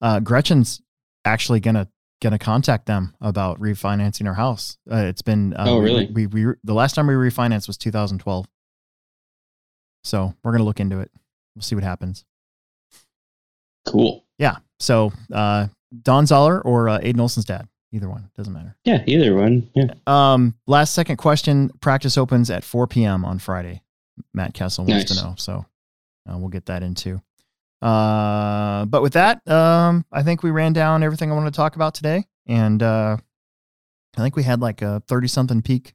Uh, Gretchen's actually gonna gonna contact them about refinancing our house. Uh, it's been uh, Oh, we- really? We, we the last time we refinanced was 2012. So we're gonna look into it. We'll see what happens. Cool. Yeah. So uh, Don Zoller or uh, Aiden Olson's dad, either one doesn't matter. Yeah, either one. Yeah. Um, last second question. Practice opens at 4 p.m. on Friday. Matt Kessel wants Nice. to know, so uh, we'll get that into. Uh, but with that, um, I think we ran down everything I wanted to talk about today, and uh, I think we had like a 30 something peak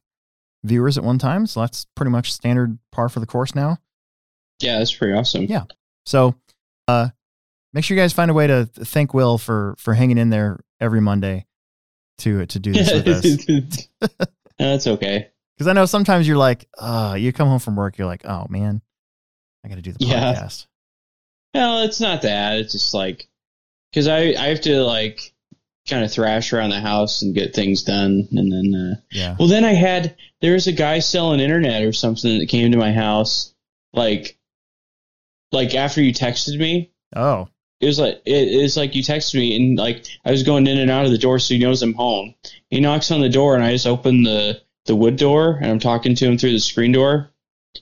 viewers at one time, so that's pretty much standard par for the course now. Yeah, that's pretty awesome. Yeah. So, uh, make sure you guys find a way to thank Will for for hanging in there every Monday to to do this with us. that's okay. Because I know sometimes you're like, uh, you come home from work, you're like, oh man, I got to do the Yeah. No, it's not that. It's just like because I I have to like kind of thrash around the house and get things done, and then uh, Yeah. well, then I had there was a guy selling internet or something that came to my house, like like after you texted me. Oh, It was like it is like you texted me and like I was going in and out of the door, so he knows I'm home. He knocks on the door and I just open the the wood door and I'm talking to him through the screen door,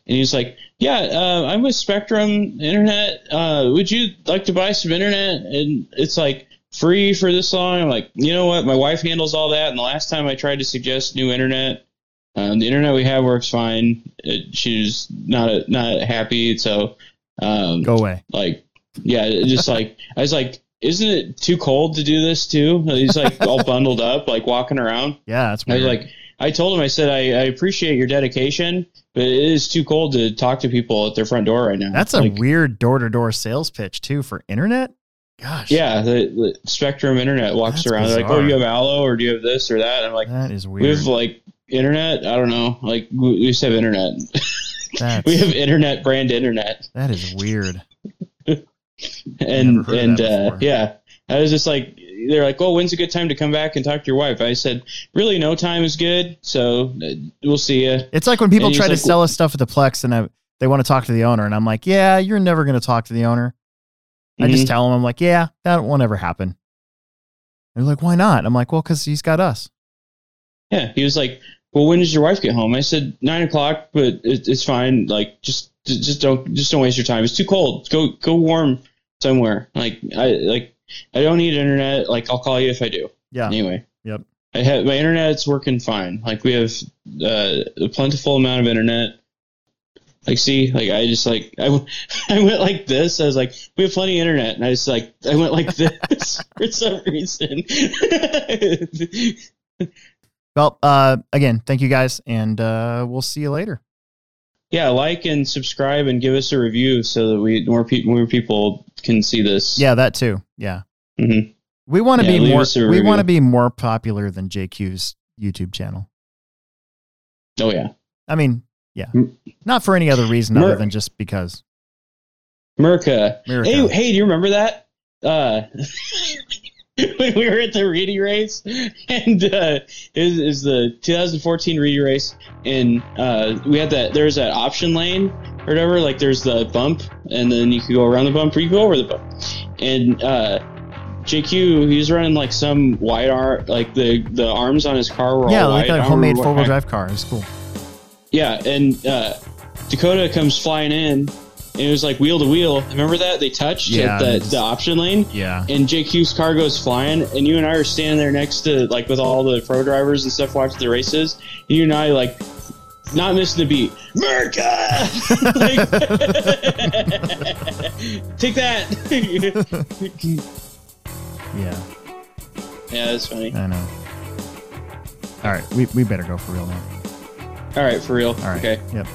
and he's like, "Yeah, uh, I'm with Spectrum Internet. Uh, would you like to buy some internet?" And it's like free for this long. I'm like, you know what? My wife handles all that, and the last time I tried to suggest new internet, um, the internet we have works fine. It, she was not not happy, so um, go away. like yeah just like i was like isn't it too cold to do this too he's like all bundled up like walking around Yeah, that's i weird. was like i told him i said I, I appreciate your dedication but it is too cold to talk to people at their front door right now. That's a Like, weird door to door sales pitch too for internet. Gosh, yeah the, the spectrum internet walks That's around They're like oh you have allo or do you have this or that? I'm like that is weird. we have like internet? I don't know. Like we, just have internet. That's, we have internet brand internet. That is weird. and Never heard of and uh, yeah, I was just like, they're like, "Oh, when's a good time to come back and talk to your wife?" I said, "Really, no time is good. So uh, we'll see you." It's like when people try to like, sell us stuff at the Plex and I, they want to talk to the owner, and I'm like, yeah, you're never going to talk to the owner. I just tell them, I'm like, yeah, that won't ever happen. They're like, why not? I'm like, well, because he's got us. Yeah, he was like, "Well, when does your wife get home?" I said, nine o'clock, but it, it's fine. Like, just just don't just don't waste your time. It's too cold. Go go warm somewhere. Like I like I don't need internet. Like I'll call you if I do. Yeah. Anyway. Yep. I have my internet's working fine. Like we have uh, a plentiful amount of internet. Like see, like I just like I, w- I went like this. I was like, we have plenty of internet, and I just like I went like this for some reason. Well, uh, again, thank you guys, and uh, we'll see you later. Yeah, like and subscribe and give us a review so that we more people more people can see this. Yeah, that too. Yeah. hmm We want to Yeah, be more. We want to be more popular than JQ's YouTube channel. Oh yeah. I mean, yeah, not for any other reason Mer- other than just because. Merca. Hey, hey, do you remember that? Uh, when we were at the Reedy race, and uh, is is the 2014 Reedy race, and uh, we had that. There was that option lane or whatever. Like there's the bump, and then you could go around the bump, or you could go over the bump. And uh, JQ, he was running like some wide arm, like the the arms on his car were yeah, all like wide. That homemade four wheel drive car. It's cool. yeah, and uh, Dakota comes flying in, and it was like wheel to wheel. Remember that they touched Yeah, at the, the option lane, Yeah. and JQ's car goes flying, and you and I are standing there next to like with all the pro drivers and stuff watching the races. And you and I like not missing the beat. Merca, Like- take that. Yeah, yeah, that's funny. I know. All right, we, we better go for real now. All right, for real. All right. Okay. Yep.